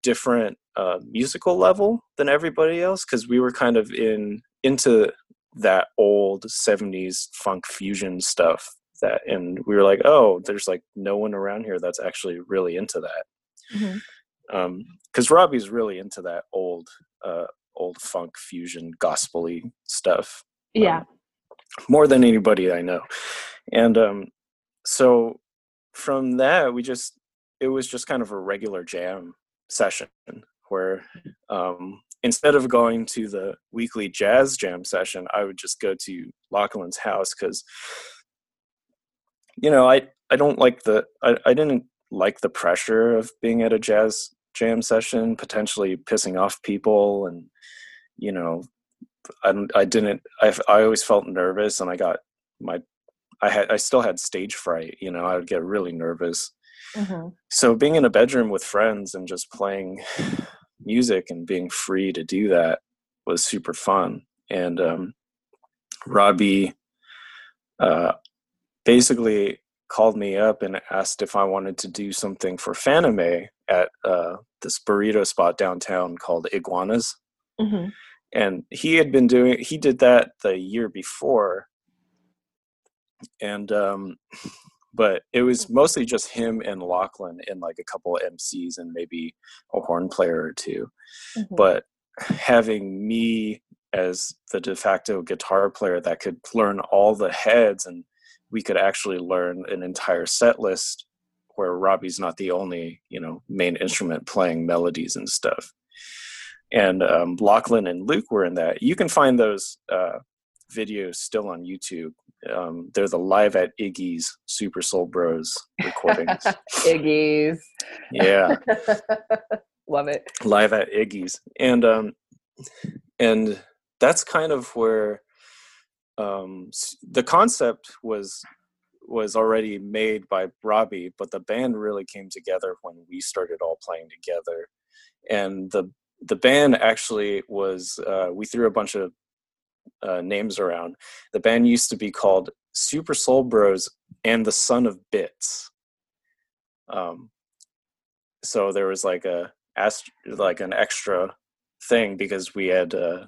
B: different uh, musical level than everybody else because we were kind of in into that old 70s funk fusion stuff that and we were like oh there's like no one around here that's actually really into that
A: Mhm.
B: um because robbie's really into that old uh old funk fusion gospely stuff
A: Yeah.
B: more than anybody I know. And um, so from that, we just, it was just kind of a regular jam session where um, instead of going to the weekly jazz jam session, I would just go to Lachlan's house because, you know, I, I don't like the, I, I didn't like the pressure of being at a jazz jam session, potentially pissing off people and, you know, I, I didn't I, I always felt nervous and I got my I had I still had stage fright you know I would get really nervous
A: Mhm.
B: so being in a bedroom with friends and just playing music and being free to do that was super fun and um, Robbie uh, basically called me up and asked if I wanted to do something for Fanime at uh, this burrito spot downtown called Iguanas
A: Mhm.
B: and he had been doing he did that the year before and um <laughs> but it was mostly just him and Lachlan and like a couple of MCs and maybe a horn player or two
A: Mhm.
B: but having me as the de facto guitar player that could learn all the heads and we could actually learn an entire set list where Robbie's not the only you know main instrument playing melodies and stuff and um, Lachlan and Luke were in that. You can find those uh, videos still on YouTube. Um, they're the live at Iggy's Super Soul Bros recordings. <laughs>
A: Iggy's.
B: yeah, <laughs>
A: Love it.
B: live at Iggy's, and um, and that's kind of where um, the concept was was already made by Robbie, but the band really came together when we started all playing together. And the the band actually was uh, we threw a bunch of uh, names around. The band used to be called Super Soul Bros and the Son of Bits. Um, so there was like a like an extra thing because we had uh,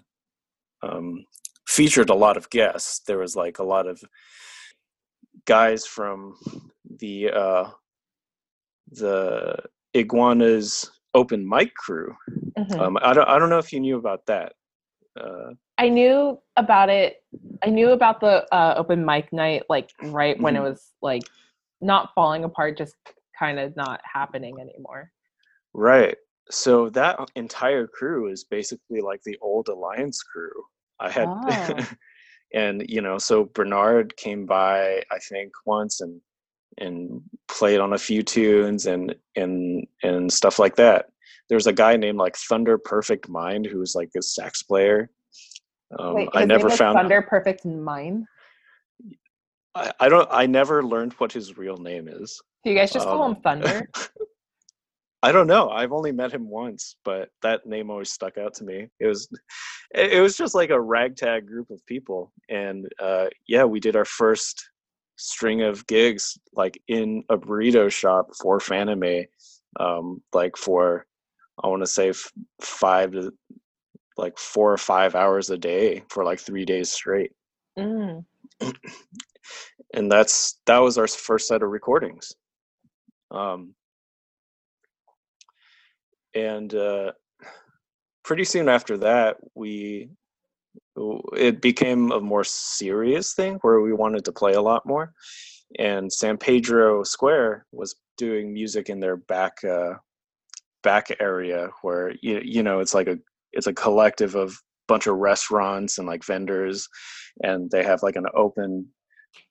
B: um, featured a lot of guests. There was like a lot of guys from the uh, the iguanas open mic crew.
A: Mhm.
B: Um, I don't I don't know if you knew about that. Uh,
A: I knew about it. I knew about the uh, open mic night, like right when it
B: Mhm.
A: was like not falling apart, just kind of not happening anymore.
B: right. So that entire crew is basically like the old Alliance crew. I had
A: Oh. <laughs>
B: and you know so bernard came by i think once and and played on a few tunes and and and stuff like that there's a guy named like thunder perfect mind who was like a sax player um,
A: Wait,
B: i never found
A: Thunder Perfect Mind.
B: I, I don't i never learned what his real name is
A: Do you guys just call
B: Um,
A: him Thunder? <laughs> <laughs>
B: I don't know. I've only met him once, but that name always stuck out to me. It was, it was just like a ragtag group of people, and uh, yeah, we did our first string of gigs like in a burrito shop for Fanime, um, like for I want to say f- five to like four or five hours a day for like three days straight,
A: Mm. <clears throat>
B: and that's that was our first set of recordings. Um, and uh, pretty soon after that we it became a more serious thing where we wanted to play a lot more and san pedro square was doing music in their back uh, back area where you, you know it's like a it's a collective of bunch of restaurants and like vendors and they have like an open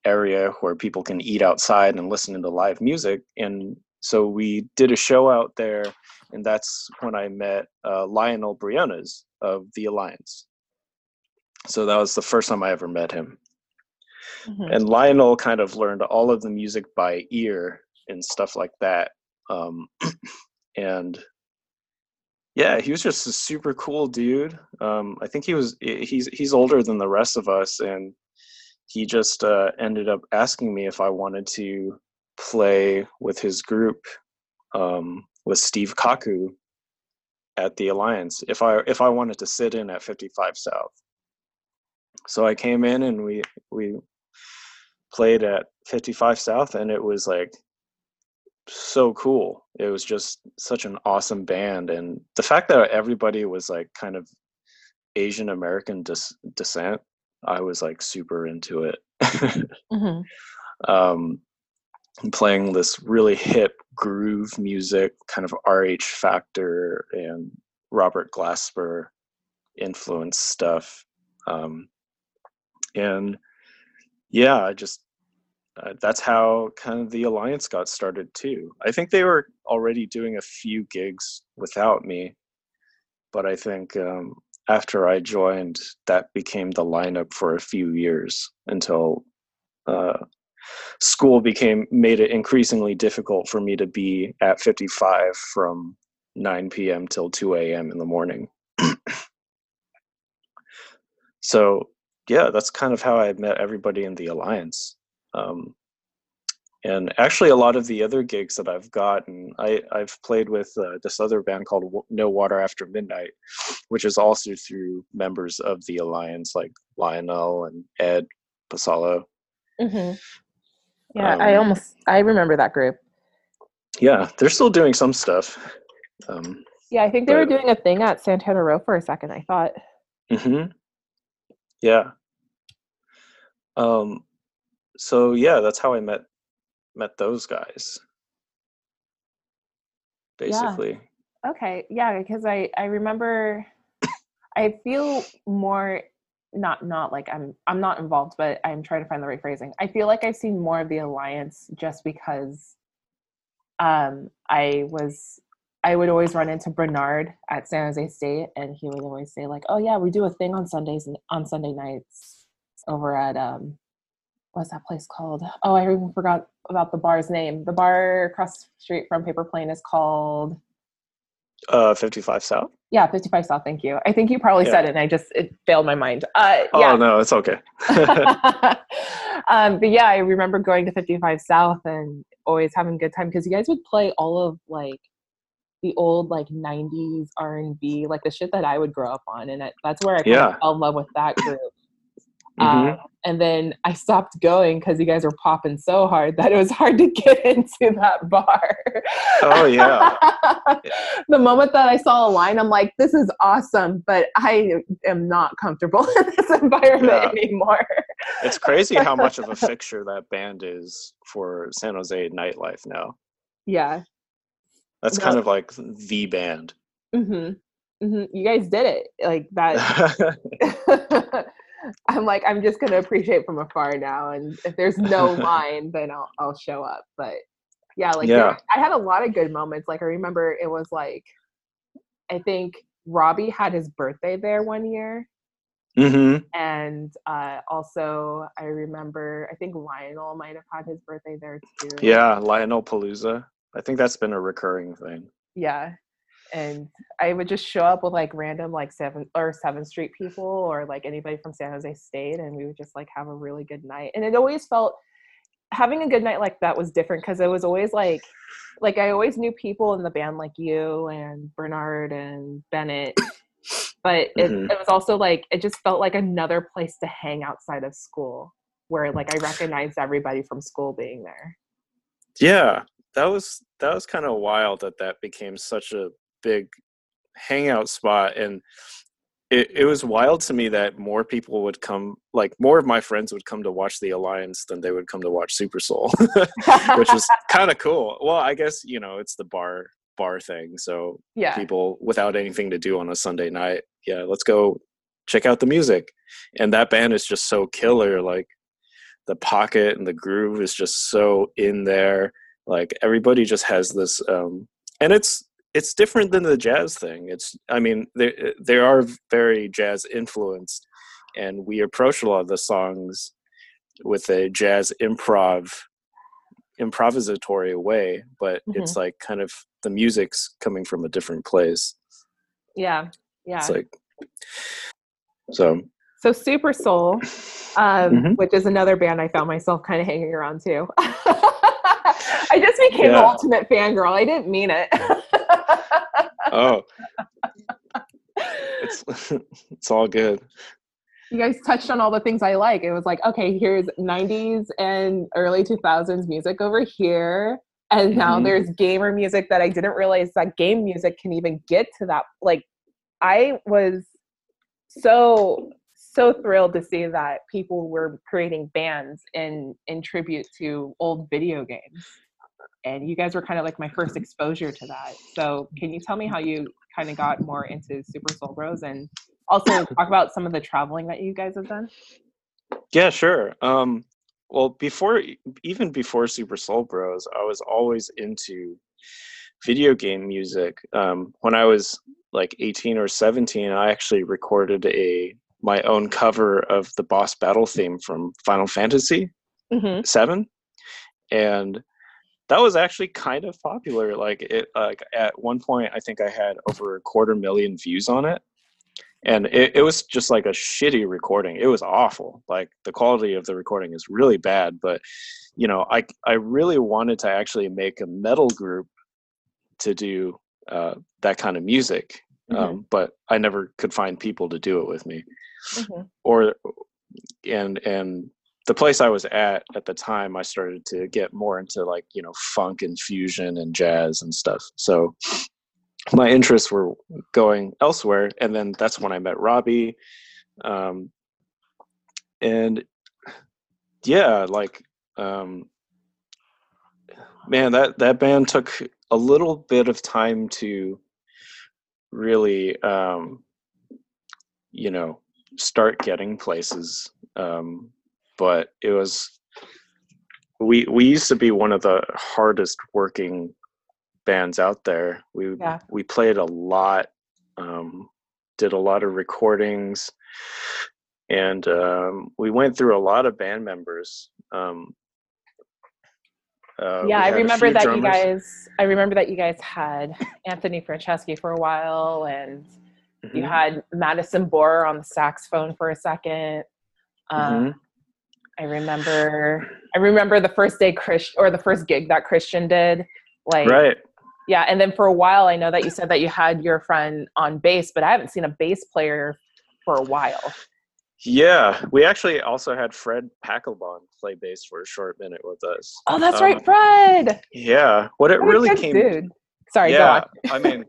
B: area where people can eat outside and listen to live music and so we did a show out there and that's when I met uh, Lionel Briones of the Alliance. So that was the first time I ever met him.
A: Mhm.
B: And Lionel kind of learned all of the music by ear and stuff like that. Um, <clears throat> and yeah, he was just a super cool dude. Um, I think he was he's he's older than the rest of us, and he just uh, ended up asking me if I wanted to play with his group um, with Steve Kaku at the Alliance if I if I wanted to sit in at 55 South. So I came in and we we played at 55 South and it was like so cool. It was just such an awesome band and the fact that everybody was like kind of Asian American dis- descent, I was like super into it. <laughs>
A: Mhm.
B: um, playing this really hip groove music, kind of RH Factor and Robert Glasper influence stuff. Um, and yeah, I just uh, that's how kind of the alliance got started too. I think they were already doing a few gigs without me, but I think um, after I joined, that became the lineup for a few years until uh, school became made it increasingly difficult for me to be at 55 from 9 p.m. till 2 a.m. in the morning. <clears throat> so yeah, that's kind of how I met everybody in the alliance. Um, and actually, a lot of the other gigs that I've gotten, I, I've played with uh, this other band called No Water After Midnight, which is also through members of the alliance like Lionel and Ed Pasalo.
A: Mhm. Yeah, I
B: Um,
A: almost I remember that group.
B: Yeah, they're still doing some stuff. Um,
A: Yeah, I think they were doing a thing at Santana Row for a second. I thought.
B: hmm Yeah. Um, so yeah, that's how I met met those guys.
A: Yeah.
B: Basically.
A: Okay, yeah, because I I remember I feel more not not like I'm I'm not involved, but I'm trying to find the right phrasing. I feel like I've seen more of the alliance just because um I was I would always run into Bernard at San Jose State and he would always say like, "Oh yeah, we do a thing on Sundays and on Sunday nights over at um what's that place called? Oh, I even forgot about the bar's name. The bar across the street from Paper Plane is called
B: Uh, 55 South.
A: yeah, 55 South. Thank you. I think you probably
B: Yeah.
A: said it, and I just it failed my mind. Uh,
B: Oh
A: yeah.
B: no, it's okay. <laughs> <laughs>
A: um, but yeah, I remember going to 55 South and always having a good time because you guys would play all of like the old like 90s R&B, like the shit that I would grow up on, and that's where I
B: Yeah.
A: fell in love with that group.
B: Mhm.
A: Um, and then I stopped going because you guys were popping so hard that it was hard to <laughs> get into that bar.
B: Oh, yeah. <laughs>
A: the moment that I saw a line, I'm like, this is awesome, but I am not comfortable <laughs> in this environment
B: Yeah.
A: anymore.
B: It's crazy how much of a fixture that band is for San Jose nightlife now.
A: Yeah.
B: That's
A: No.
B: kind of like the band.
A: hmm hmm You guys did it. Like that. I'm like, I'm just gonna appreciate from afar now, and if there's no <laughs> line, then I'll I'll show up. But yeah, like there- I had a lot of good moments. Like I remember it was like, I think Robbie had his birthday there one year,
B: hmm
A: and uh, also I remember I think Lionel might have had his birthday there too.
B: Yeah, Lionel Palooza. I think that's been a recurring thing.
A: yeah and i would just show up with like random like seven or seventh street people or like anybody from san jose state and we would just like have a really good night and it always felt having a good night like that was different because it was always like like i always knew people in the band like you and bernard and bennett but it,
B: Mhm.
A: it was also like it just felt like another place to hang outside of school where like i recognized everybody from school being there
B: Yeah, that was that was kind of wild that that became such a big hangout spot, and it it was wild to me that more people would come, like more of my friends would come to watch the Alliance than they would come to watch Super Soul, <laughs> which was <laughs> kind of cool. Well, I guess you know it's the bar bar thing, so
A: yeah
B: people without anything to do on a Sunday night. Yeah, let's go check out the music. And that band is just so killer. Like the pocket and the groove is just so in there. Like everybody just has this um and it's it's different than the jazz thing. It's I mean they they are very jazz influenced and we approach a lot of the songs with a jazz improv improvisatory way, but it's like kind of the music's coming from a different place.
A: yeah yeah
B: It's like so
A: So Super Soul, um,
B: Mhm.
A: which is another band I found myself kind of hanging around too. <laughs> I just became the ultimate fangirl. I didn't mean it. <laughs>
B: oh <laughs> it's <laughs> it's all good.
A: you guys touched on all the things I like. It was like, okay, here's 90s and early 2000s music over here. And now
B: Mhm.
A: there's gamer music that I didn't realize that game music can even get to that. Like, I was so so thrilled to see that people were creating bands in in tribute to old video games and you guys were kind of like my first exposure to that so can you tell me how you kind of got more into super soul bros and also talk about some of the traveling that you guys have done
B: Yeah, sure. Um well before even before Super Soul Bros, I was always into video game music. Um when I was like 18 or 17, I actually recorded a my own cover of the boss battle theme from Final Fantasy
A: mm-hmm.
B: 7 and that was actually kind of popular like it like at one point i think i had over a quarter million views on it. And it, it was just like a shitty recording. It was awful. Like the quality of the recording is really bad but you know i i really wanted to actually make a metal group to do uh, that kind of music um, but i never could find people to do it with me.
A: Mm-hmm.
B: or and and the place I was at at the time, I started to get more into like you know funk and fusion and jazz and stuff. So my interests were going elsewhere, and then that's when I met Robbie, um, and yeah, like um, man, that that band took a little bit of time to really, um, you know, start getting places. Um, but it was we we used to be one of the hardest working bands out there. We
A: Yeah.
B: we played a lot, um, did a lot of recordings, and um, we went through a lot of band members Um, uh,
A: yeah, I remember that you guys. I remember that you guys had Anthony Franceschi for a while, and you
B: Mhm,
A: had Madison Borer on the saxophone for a second. Um,
B: mhm.
A: I remember. I remember the first day Chris or the first gig that Christian did. Like,
B: right.
A: yeah, and then for a while, I know that you said that you had your friend on bass, but I haven't seen a bass player for a while.
B: Yeah, we actually also had Fred Packelbon play bass for a short minute with us.
A: Oh, that's
B: Um,
A: right, Fred.
B: Yeah, what it
A: What
B: really came.
A: dude. Sorry, go
B: yeah,
A: on.
B: I mean,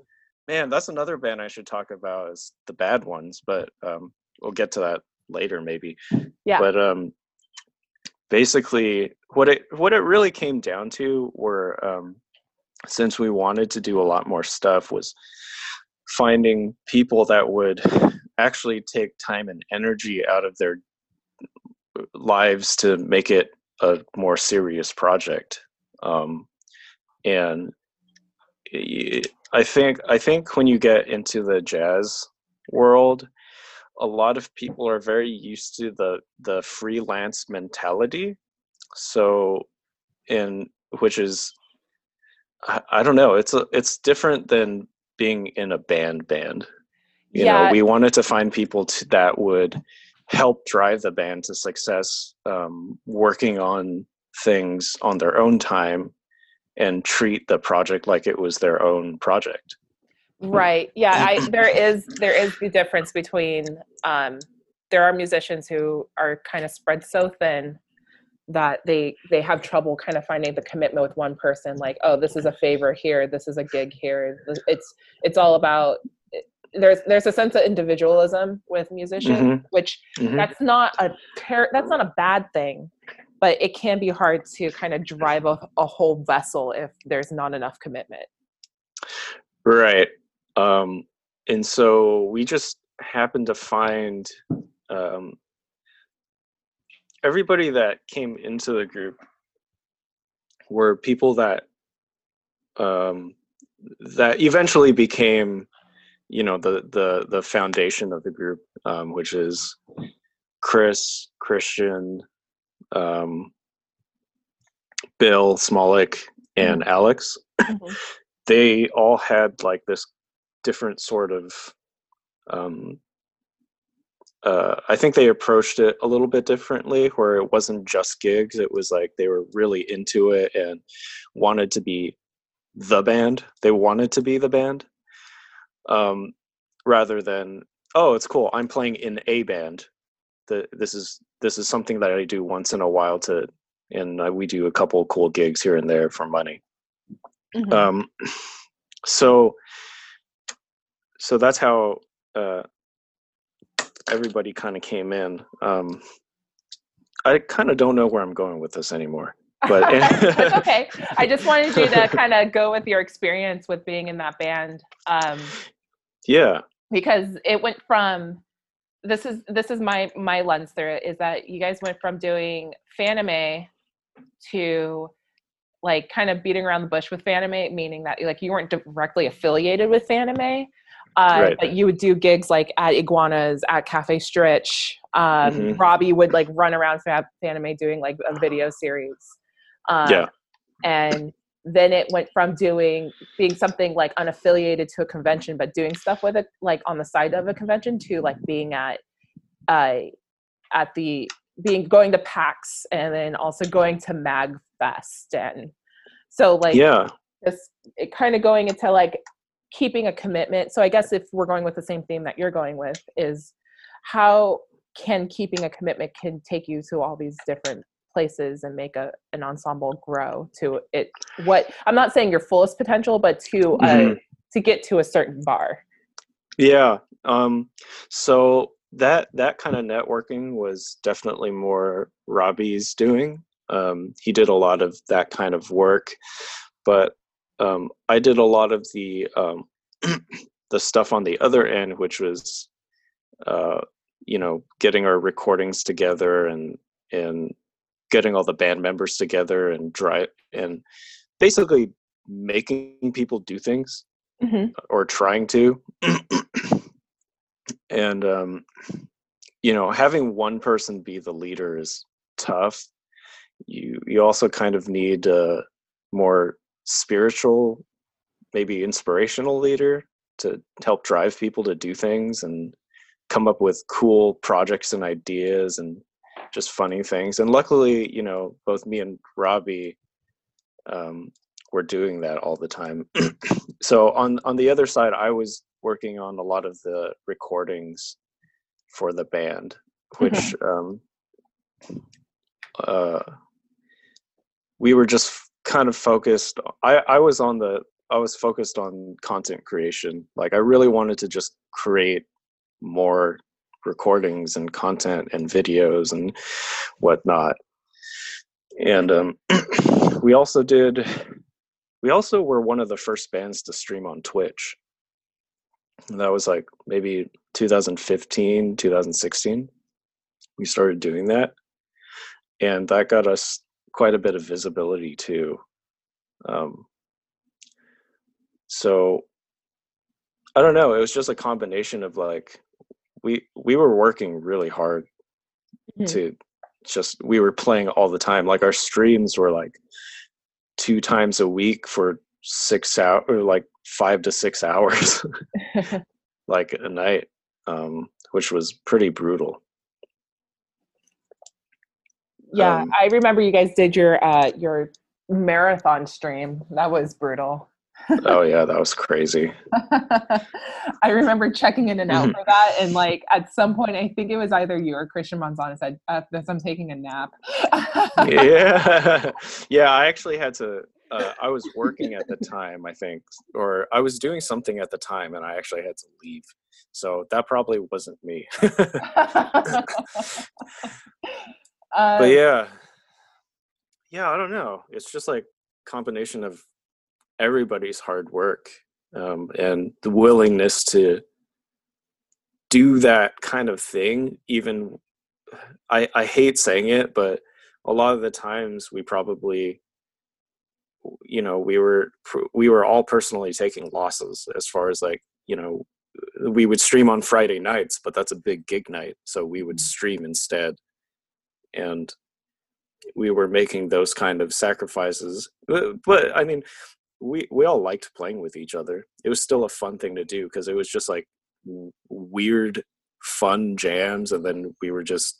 B: man, that's another band I should talk about is the bad ones, but um, we'll get to that later maybe.
A: Yeah.
B: But um, basically, what it what it really came down to were um, since we wanted to do a lot more stuff was finding people that would actually take time and energy out of their lives to make it a more serious project. Um, and i think i think when you get into the jazz world a lot of people are very used to the the freelance mentality. So in which is I, I don't know it's a, it's different than being in a band band. You
A: Yeah.
B: know we wanted to find people to, that would help drive the band to success um, working on things on their own time and treat the project like it was their own project
A: Right. Yeah. I there is there is the difference between um, there are musicians who are kind of spread so thin that they they have trouble kind of finding the commitment with one person. Like, oh, this is a favor here. This is a gig here. It's it's all about. There's there's a sense of individualism with musicians,
B: Mhm.
A: which
B: Mhm.
A: that's not a ter- that's not a bad thing, but it can be hard to kind of drive a, a whole vessel if there's not enough commitment.
B: Right. Um, and so we just happened to find um, everybody that came into the group were people that um, that eventually became, you know, the the the foundation of the group, um, which is Chris, Christian, um, Bill Smolik, and Alex
A: Mhm.
B: they all had like this different sort of um uh i think they approached it a little bit differently where it wasn't just gigs it was like they were really into it and wanted to be the band. They wanted to be the band um rather than oh it's cool i'm playing in a band. The, this is this is something that i do once in a while to and uh, we do a couple cool gigs here and there for money.
A: Mhm.
B: um <clears throat> so so that's how uh everybody kind of came in um i kind of don't know where i'm going with this anymore but <laughs>
A: That's <laughs> okay. I just wanted you to <laughs> kind of go with your experience with being in that band, um,
B: yeah
A: because it went from this is this is my my lens through it is that you guys went from doing fanime to like kind of beating around the bush with fanime, meaning that like you weren't directly affiliated with fanime. Uh,
B: Right.
A: But you would do gigs like at Iguanas, at Cafe Stritch. Um,
B: Mhm.
A: Robbie would like run around Fa- Fanime doing like a video series. Um,
B: Yeah.
A: And then it went from doing being something like unaffiliated to a convention, but doing stuff with it like on the side of a convention to like being at uh, at the being going to PAX and then also going to MagFest and so like
B: yeah
A: just it kind of going into like keeping a commitment. So I guess if we're going with the same theme that you're going with is how can keeping a commitment can take you to all these different places and make a an ensemble grow to it what I'm not saying your fullest potential but to uh
B: Mhm.
A: to get to a certain bar.
B: Yeah. Um, so that that kind of networking was definitely more Robbie's doing. Um, he did a lot of that kind of work, but um, I did a lot of the um, <clears throat> the stuff on the other end, which was, uh, you know, getting our recordings together and and getting all the band members together and drive and basically making people do things
A: Mhm.
B: or trying to and um you know having one person be the leader is tough you you also kind of need a more spiritual, maybe inspirational leader to help drive people to do things and come up with cool projects and ideas and just funny things. And luckily, you know, both me and Robbie um, were doing that all the time. <clears throat> so on on the other side, I was working on a lot of the recordings for the band, which um, uh, we were just kind of focused. I I was on the I was focused on content creation. Like I really wanted to just create more recordings and content and videos and whatnot. And um, <clears throat> we also did. We also were one of the first bands to stream on Twitch. And that was like maybe 2015, 2016. We started doing that, and that got us quite a bit of visibility too. Um, so I don't know. It was just a combination of like we we were working really hard
A: Mhm.
B: to just we were playing all the time. Like our streams were like two times a week for six hour or like five to six <laughs> hours <laughs> like a night um which was pretty brutal
A: yeah,
B: Um,
A: I remember you guys did your uh your marathon stream. That was brutal.
B: oh yeah that was crazy <laughs>
A: I remember checking in and out
B: Mhm.
A: for that, and like at some point, I think it was either you or Christian Manzana said, uh, "This, I'm taking a nap."
B: yeah <laughs> yeah i actually had to uh, i was working at the time i think or i was doing something at the time and i actually had to leave so that probably wasn't me <laughs>
A: Uh,
B: but yeah. Yeah i don't know. It's just like combination of everybody's hard work um, and the willingness to do that kind of thing even I, I hate saying it but a lot of the times we probably you know we were we were all personally taking losses as far as like you know we would stream on friday nights but that's a big gig night so we would stream instead and we were making those kind of sacrifices. But, but i mean we we all liked playing with each other. It was still a fun thing to do because it was just like weird fun jams and then we were just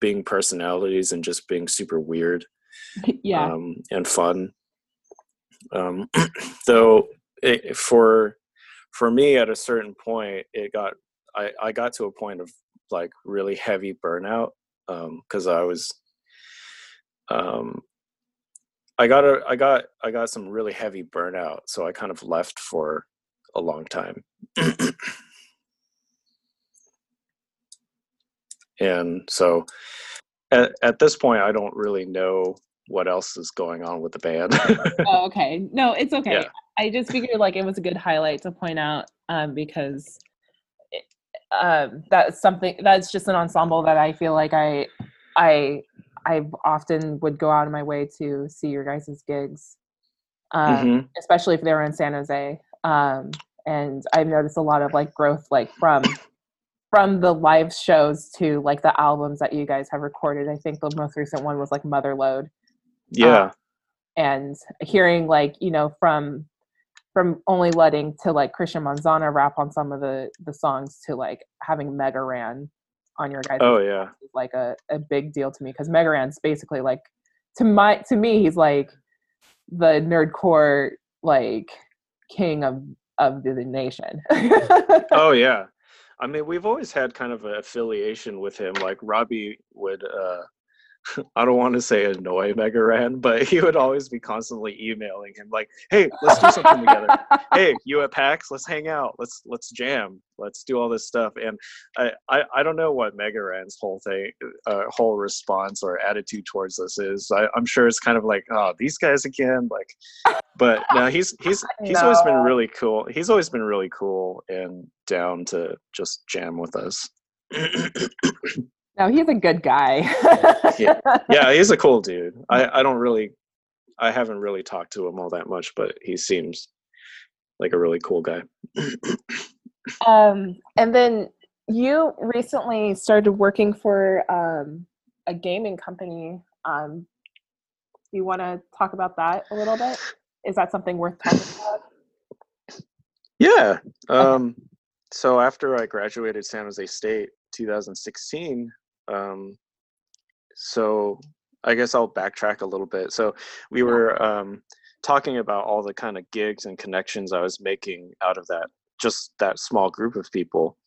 B: being personalities and just being super weird <laughs>
A: yeah,
B: um, and fun. Um, <clears throat> though it, for for me, at a certain point, it got I, I got to a point of like really heavy burnout because I was um, I got a I got I got some really heavy burnout, so I kind of left for a long time. <clears throat> and so at, at this point i don't really know what else is going on with the band
A: oh, <laughs> okay. No, it's okay.
B: Yeah.
A: I just figured like it was a good highlight to point out um, because um, that's something that's just an ensemble that I feel like I I I often would go out of my way to see your guys' gigs, um,
B: Mhm.
A: especially if they were in San Jose. Um, and I've noticed a lot of like growth, like from from the live shows to like the albums that you guys have recorded. I think the most recent one was like Motherload
B: yeah
A: and hearing like you know from from only letting to like Christian Manzana rap on some of the the songs to like having Mega Ran on your guys'
B: oh yeah
A: is like a, a big deal to me because Mega Ran's basically like to my to me he's like the nerdcore like king of of the nation. <laughs>
B: oh yeah i mean we've always had kind of an affiliation with him like robbie would uh I don't want to say annoy Mega Ran, but he would always be constantly emailing him like, "Hey, let's do something together. <laughs> Hey, you at PAX? Let's hang out. Let's let's jam. Let's do all this stuff." And I I, I don't know what Mega Ran's whole thing, uh, whole response or attitude towards this is. I, I'm sure it's kind of like, "Oh, these guys again." Like, but no, he's he's <laughs> he's always been really cool. He's always been really cool and down to just jam with us. <clears throat>
A: no, he's a good guy.
B: Yeah. yeah, <laughs> he's a cool dude. I, I don't really, I haven't really talked to him all that much, but he seems like a really cool guy. <clears throat>
A: Um, and then you recently started working for um, a gaming company. Um, Do you want to talk about that a little bit? Is that something worth talking about?
B: Yeah. Um, so after I graduated San Jose State 2016, um, so I guess I'll backtrack a little bit. So we were um, talking about all the kind of gigs and connections I was making out of that, just that small group of people,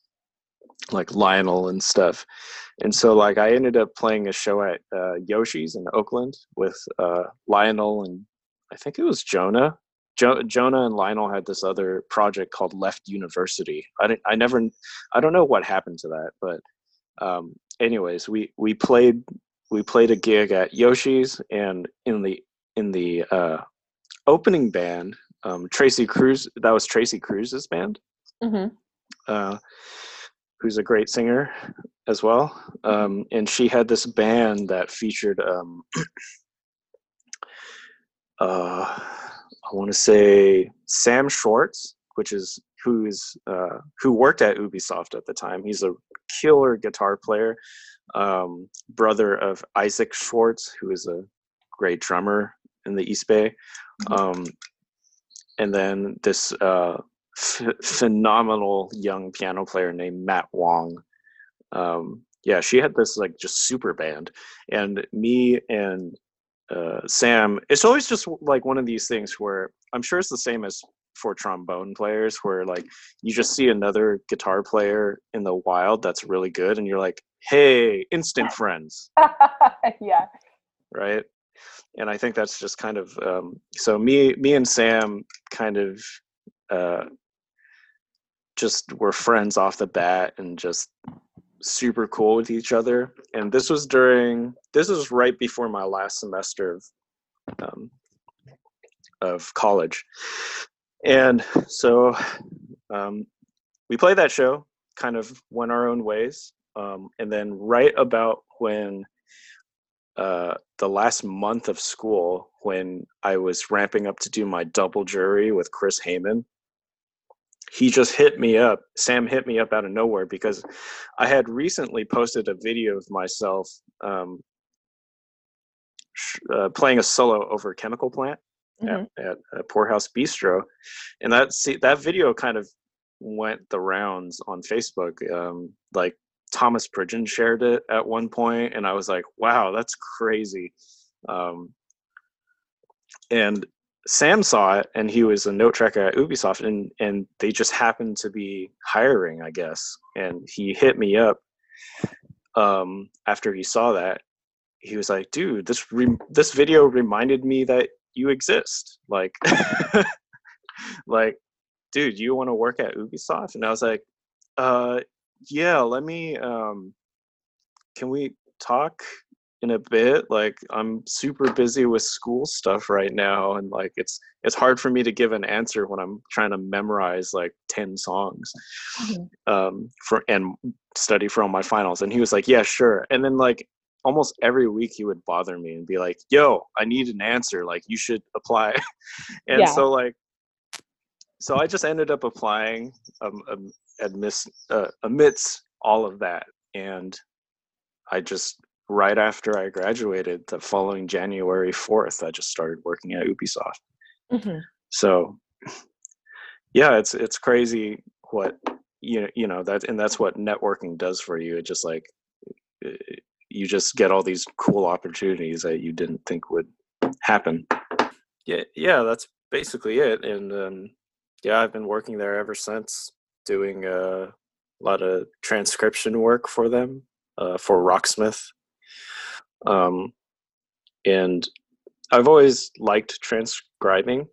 B: like Lionel and stuff. And so, like, I ended up playing a show at uh, Yoshi's in Oakland with uh, Lionel and I think it was Jonah. Jo- Jonah and Lionel had this other project called Left University. I didn't, I never, I don't know what happened to that, but um, anyways, we we played we played a gig at Yoshi's, and in the in the uh, opening band, um, Tracy Cruz. That was Tracy Cruz's band,
A: Mm-hmm.
B: uh, who's a great singer as well. Um, and she had this band that featured. Um, <clears throat> uh, I want to say Sam Schwartz, which is who is uh, who worked at Ubisoft at the time. He's a killer guitar player, um, brother of Isaac Schwartz, who is a great drummer in the East Bay, um, and then this uh, ph phenomenal young piano player named Matt Wong. Um, yeah, she had this like just super band, and me and uh, Sam. It's always just like one of these things where I'm sure it's the same as for trombone players, where like you just see another guitar player in the wild that's really good, and you're like, hey, instant friends, <laughs>
A: yeah.
B: right? And I think that's just kind of um, so. Me, me and Sam kind of uh, just were friends off the bat, and just super cool with each other. And this was during this was right before my last semester of um, of college, and so um, we played that show. Kind of went our own ways, um, and then right about when uh, the last month of school, when I was ramping up to do my double jury with Chris Heyman, he just hit me up. Sam hit me up out of nowhere because I had recently posted a video of myself um, sh- uh, playing a solo over a Chemical Plant
A: Mhm.
B: at, at, at Poorhouse Bistro, and that see that video kind of went the rounds on Facebook. Um, like Thomas Pridgen shared it at one point, and I was like, "Wow, that's crazy." Um, and Sam saw it, and he was a note tracker at Ubisoft, and and they just happened to be hiring, I guess. And he hit me up um, after he saw that. He was like, "Dude, this re- this video reminded me that you exist. Like, <laughs> like, dude, you want to work at Ubisoft?" And I was like, "Uh, yeah. Let me. Um, can we talk in a bit like i'm super busy with school stuff right now and like it's it's hard for me to give an answer when i'm trying to memorize like 10 songs
A: Mhm.
B: um for and study for all my finals and he was like yeah sure and then like almost every week he would bother me and be like yo i need an answer like you should apply <laughs> and
A: Yeah.
B: so like so i just ended up applying um, um amidst, uh, amidst all of that and i just right after I graduated, the following January 4th, I just started working at Ubisoft.
A: Mhm.
B: So yeah, it's it's crazy what you know, you know that and that's what networking does for you. It just like you just get all these cool opportunities that you didn't think would happen. Yeah, yeah, that's basically it. And um, yeah, I've been working there ever since, doing uh, a lot of transcription work for them uh, for Rocksmith um, and I've always liked transcribing,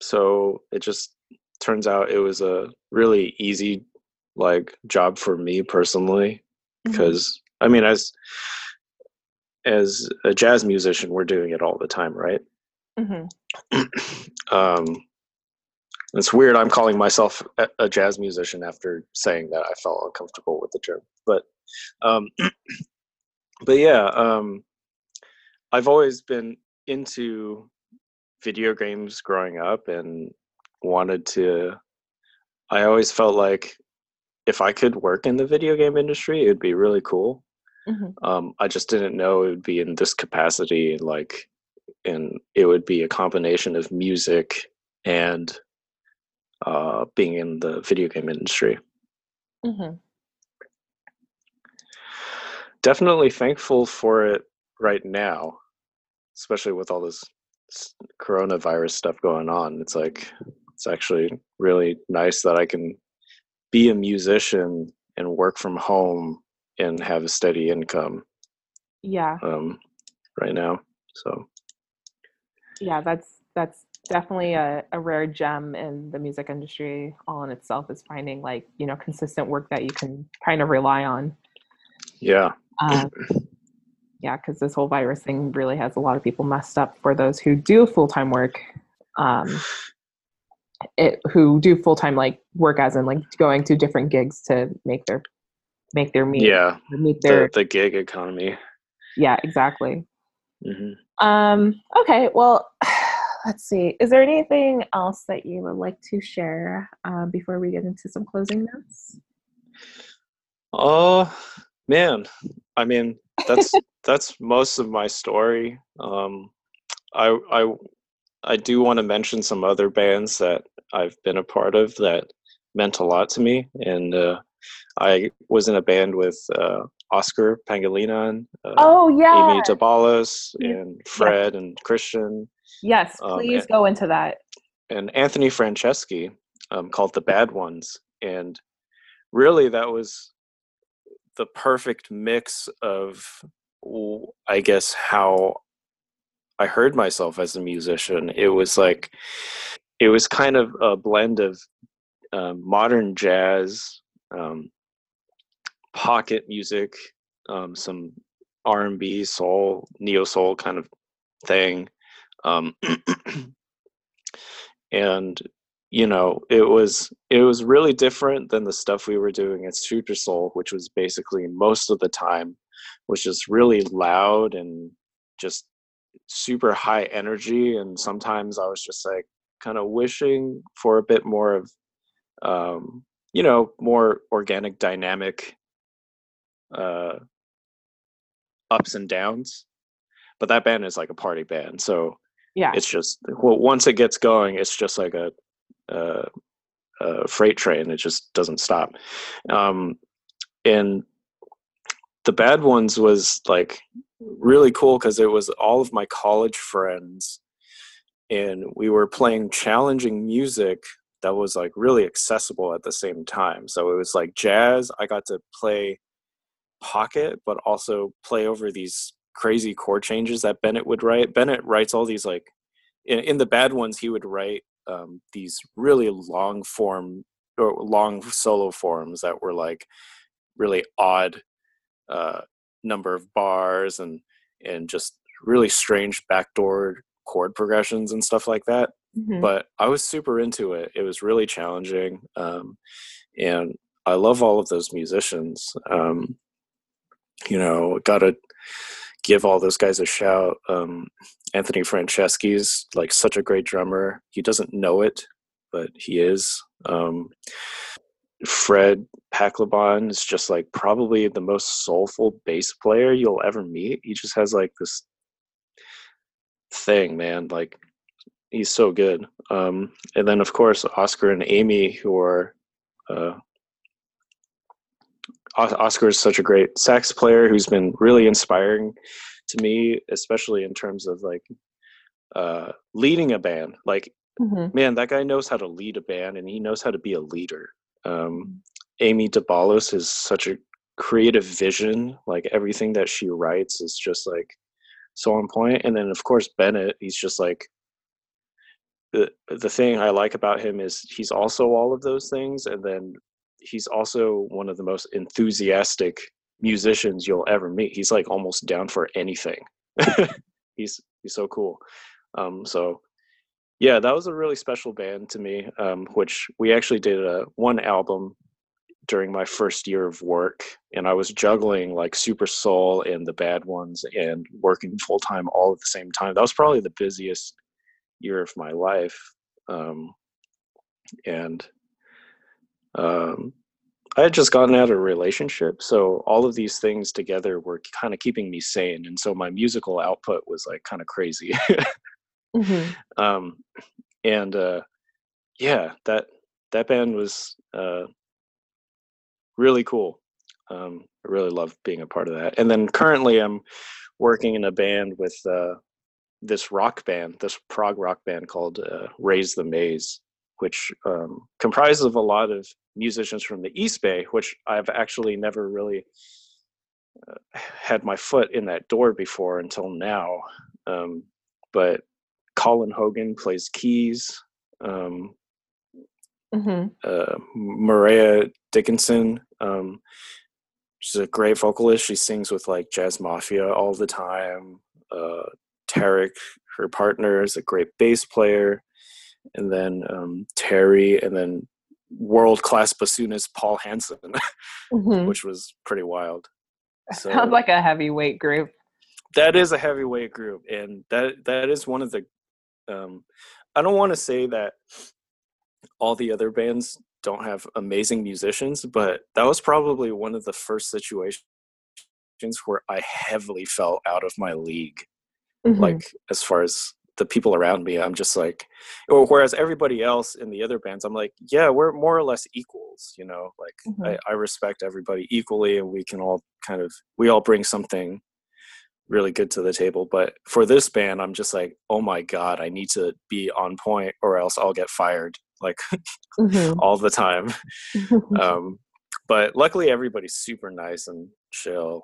B: so it just turns out it was a really easy like job for me personally
A: Mhm.
B: because I mean as as a jazz musician we're doing it all the time right
A: Mhm. <clears throat>
B: um it's weird i'm calling myself a, jazz musician after saying that i felt uncomfortable with the term but um <clears throat> but yeah um i've always been into video games growing up and wanted to i always felt like if i could work in the video game industry it would be really cool
A: Mhm.
B: um i just didn't know it would be in this capacity like and it would be a combination of music and uh, being in the video game industry.
A: hmm
B: Definitely thankful for it right now, especially with all this coronavirus stuff going on. It's like it's actually really nice that I can be a musician and work from home and have a steady income
A: Yeah,
B: um, right now. So
A: yeah, that's that's definitely a, a rare gem in the music industry. All in itself is finding like you know consistent work that you can kind of rely on.
B: yeah,
A: Um, yeah, because this whole virus thing really has a lot of people messed up for those who do full time work. Um, it, who do full time like work as in like going to different gigs to make their make their meet
B: yeah,
A: meet their
B: the the gig economy.
A: yeah exactly.
B: hmm
A: Um, okay, well, <sighs> let's see. Is there anything else that you would like to share uh, before we get into some closing notes?
B: Oh man, I mean that's <laughs> that's most of my story. Um, I I I do want to mention some other bands that I've been a part of that meant a lot to me, and uh, I was in a band with uh, Oscar Pangilinan, uh,
A: Oh yeah,
B: Amy Dabalos,
A: Yeah.
B: and Fred and Christian,
A: yes.
B: um,
A: Please
B: and-
A: go into that.
B: and Anthony Franceschi, um, called The Bad Ones. And really, that was the perfect mix of, I guess, how I heard myself as a musician. It was like, it was kind of a blend of um, modern jazz, um, pocket music, um, some R&B, soul, neo soul kind of thing. Um, <clears throat> and you know it was it was really different than the stuff we were doing at Super Soul, which was basically most of the time was just really loud and just super high energy. And sometimes I was just like kind of wishing for a bit more of um, you know more organic, dynamic uh, ups and downs. But that band is like a party band, so
A: Yeah.
B: it's just well once it gets going it's just like a, a, a freight train it just doesn't stop um and the bad ones was like really cool because it was all of my college friends and we were playing challenging music that was like really accessible at the same time. So it was like jazz i got to play pocket but also play over these crazy chord changes that bennett would write. Bennett writes all these like in, in the bad ones he would write um, these really long form or long solo forms that were like really odd uh, number of bars and and just really strange backdoor chord progressions and stuff like that
A: Mhm.
B: but i was super into it. It was really challenging um, and i love all of those musicians um, you know gotta give all those guys a shout um, anthony franceschi's like such a great drummer. He doesn't know it but he is um, fred Paclabon is just like probably the most soulful bass player you'll ever meet. He just has like this thing man like he's so good um, and then of course oscar and amy who are uh, Os- Oscar is such a great sax player who's been really inspiring to me, especially in terms of like uh, leading a band. Like,
A: Mhm.
B: man, that guy knows how to lead a band and he knows how to be a leader. Um, Amy DeBalos is such a creative vision. Like everything that she writes is just like so on point. And then of course Bennett, he's just like the the thing I like about him is he's also all of those things, and then he's also one of the most enthusiastic musicians you'll ever meet. He's like almost down for anything. <laughs> he's he's so cool. Um, so yeah, that was a really special band to me. Um, which we actually did a one album during my first year of work, and I was juggling like Super Soul and the Bad Ones and working full time all at the same time. That was probably the busiest year of my life um, and um, I had just gotten out of a relationship, so all of these things together were kind of keeping me sane, and so my musical output was like kind of crazy.
A: hmm <laughs>
B: um, and uh, yeah, that that band was uh, really cool. Um, I really love being a part of that. And then currently, I'm working in a band with uh, this rock band, this prog rock band called uh, Raise the Maze, which um, comprises of a lot of musicians from the East Bay, which I've actually never really uh, had my foot in that door before until now. Um, but Colin Hogan plays keys. Um,
A: hmm
B: uh, Maria Dickinson. Um, she's a great vocalist. She sings with like Jazz Mafia all the time. Uh, Tarek, her partner, is a great bass player. And then um, Terry, and then world class bassoonist Paul Hanson, <laughs>
A: hmm
B: which was pretty wild. So
A: Sounds like a heavyweight group.
B: that is a heavyweight group, and that that is one of the. Um, I don't want to say that all the other bands don't have amazing musicians, but that was probably one of the first situations where I heavily fell out of my league.
A: Mhm.
B: Like as far as the people around me, I'm just like, or whereas everybody else in the other bands, I'm like, yeah, we're more or less equals, you know. Like
A: Mhm.
B: I, I respect everybody equally, and we can all kind of we all bring something really good to the table. But for this band, I'm just like, oh my god, I need to be on point, or else I'll get fired. Like <laughs>
A: Mhm.
B: all the time. <laughs> um, but luckily, everybody's super nice and chill.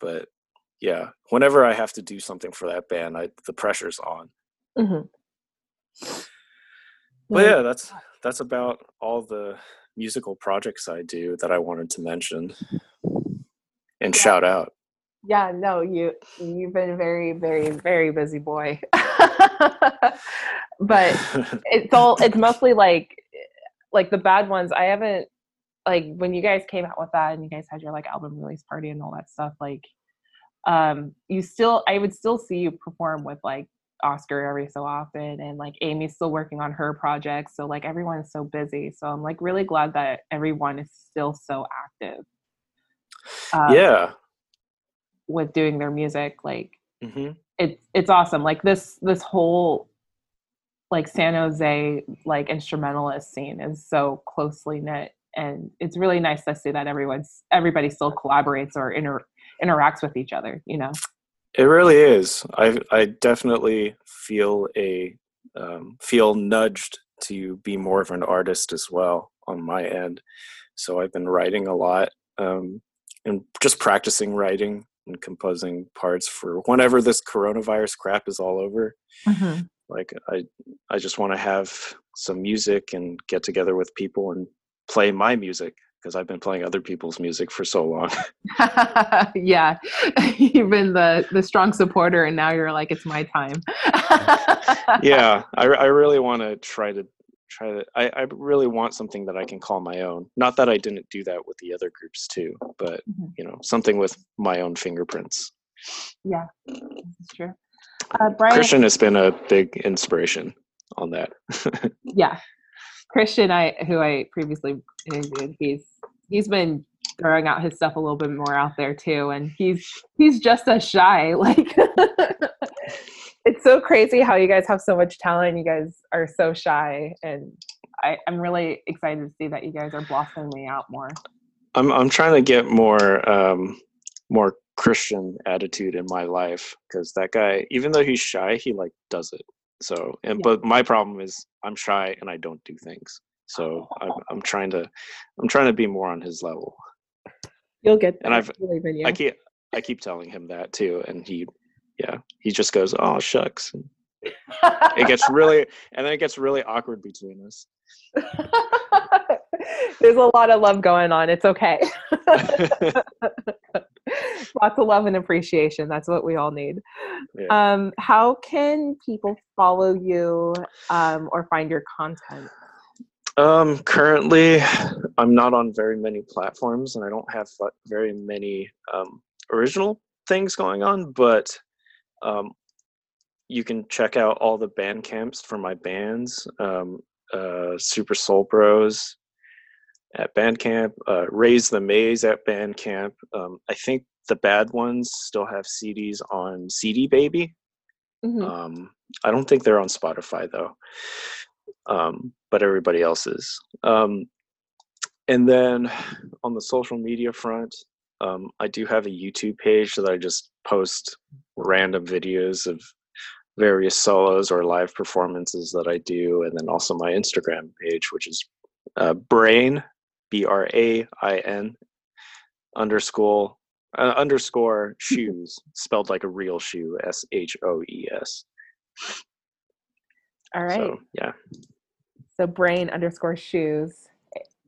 B: But yeah, whenever I have to do something for that band, I, the pressure's on.
A: Mhm.
B: But yeah, that's that's about all the musical projects I do that I wanted to mention and shout out.
A: yeah no you you've been very very very busy boy <laughs> but <laughs> it's all it's mostly like like the bad ones i haven't like when you guys came out with that and you guys had your like album release party and all that stuff like um you still i would still see you perform with like oscar every so often and like amy's still working on her project so like everyone's so busy so i'm like really glad that everyone is still so active um,
B: yeah.
A: with doing their music like
B: hmm
A: it's it's awesome like this this whole like san jose like instrumentalist scene is so closely knit and it's really nice to see that everyone's everybody still collaborates or inter- interacts with each other you know
B: It really is. I I definitely feel a um, feel nudged to be more of an artist as well on my end. So I've been writing a lot um, and just practicing writing and composing parts for whenever this coronavirus crap is all over. Like I I just want to have some music and get together with people and play my music because I've been playing other people's music for so long. <laughs> <laughs>
A: yeah <laughs> you've been the the strong supporter and now you're like it's my time
B: yeah, I, I really want to try to try to. I, I really want something that I can call my own. Not that I didn't do that with the other groups too, but
A: Mhm.
B: you know, something with my own fingerprints.
A: yeah that's true uh, Brian,
B: Christian has been a big inspiration on that.
A: yeah christian i who i previously interviewed he's he's been throwing out his stuff a little bit more out there too and he's he's just as shy <laughs> like it's so crazy how you guys have so much talent you guys are so shy and I, i'm really excited to see that you guys are blossoming out more
B: I'm I'm trying to get more um, more Christian attitude in my life because that guy, even though he's shy, he like does it. So, and
A: Yeah.
B: but my problem is I'm shy and I don't do things. So I'm I'm trying to I'm trying to be more on his level.
A: you'll get
B: And I've- I keep I keep telling him that too, and he, yeah, he just goes, "Oh shucks." It gets really, <laughs> and then it gets really awkward between us. <laughs>
A: There's a lot of love going on. It's okay. <laughs> Lots of love and appreciation. That's what we all need.
B: Yeah.
A: Um, how can people follow you um, or find your content?
B: Um, currently, I'm not on very many platforms, and I don't have very many um, original things going on. But um, you can check out all the band camps for my bands, um, uh, Super Soul Bros, at Bandcamp. Uh, Raise the Maze at Bandcamp. Um, I think the bad ones still have CDs on CD Baby.
A: Mhm.
B: Um, I don't think they're on Spotify though, um, but everybody else is. Um, and then on the social media front, um, I do have a YouTube page that I just post random videos of various solos or live performances that I do, and then also my Instagram page, which is uh, Brain B R A I N underscore uh, underscore shoes spelled like a real shoe S H O E S.
A: All right.
B: So yeah,
A: So, brain underscore shoes.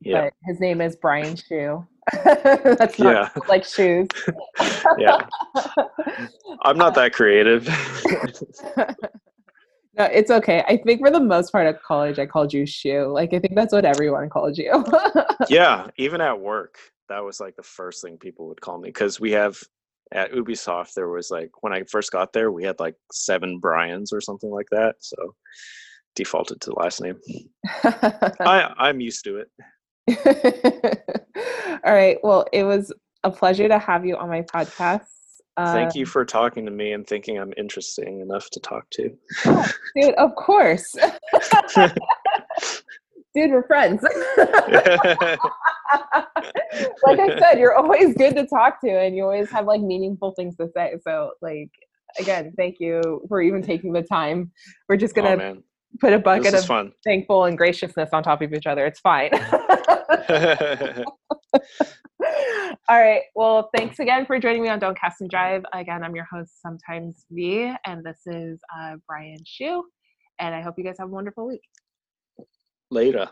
B: yeah,
A: But his name is Brian Shu. <laughs> That's not
B: yeah,
A: like shoes. <laughs>
B: yeah. I'm not that creative. <laughs>
A: no, it's okay. I think for the most part at college, I called you Shoe. Like, I think that's what everyone called you.
B: yeah, even at work, that was like the first thing people would call me because we have at Ubisoft there was like when I first got there we had like seven Brian's or something like that. So defaulted to the last name. <laughs> I I'm used to it. <laughs>
A: All right. Well, it was a pleasure to have you on my podcast. Uh,
B: Thank you for talking to me and thinking I'm interesting enough to talk to.
A: dude. Of course, <laughs> dude. We're friends. <laughs> like I said, you're always good to talk to, and you always have like meaningful things to say. So, like, again, thank you for even taking the time. We're just
B: oh
A: gonna
B: man,
A: put a bucket of
B: fun.
A: thankful and graciousness on top of each other. It's fine. <laughs> <laughs> All right. Well, thanks again for joining me on Don't Cast and Drive. Again, I'm your host, Sometimes V, and this is uh, Brian Shu. And I hope you guys have a wonderful week.
B: Later.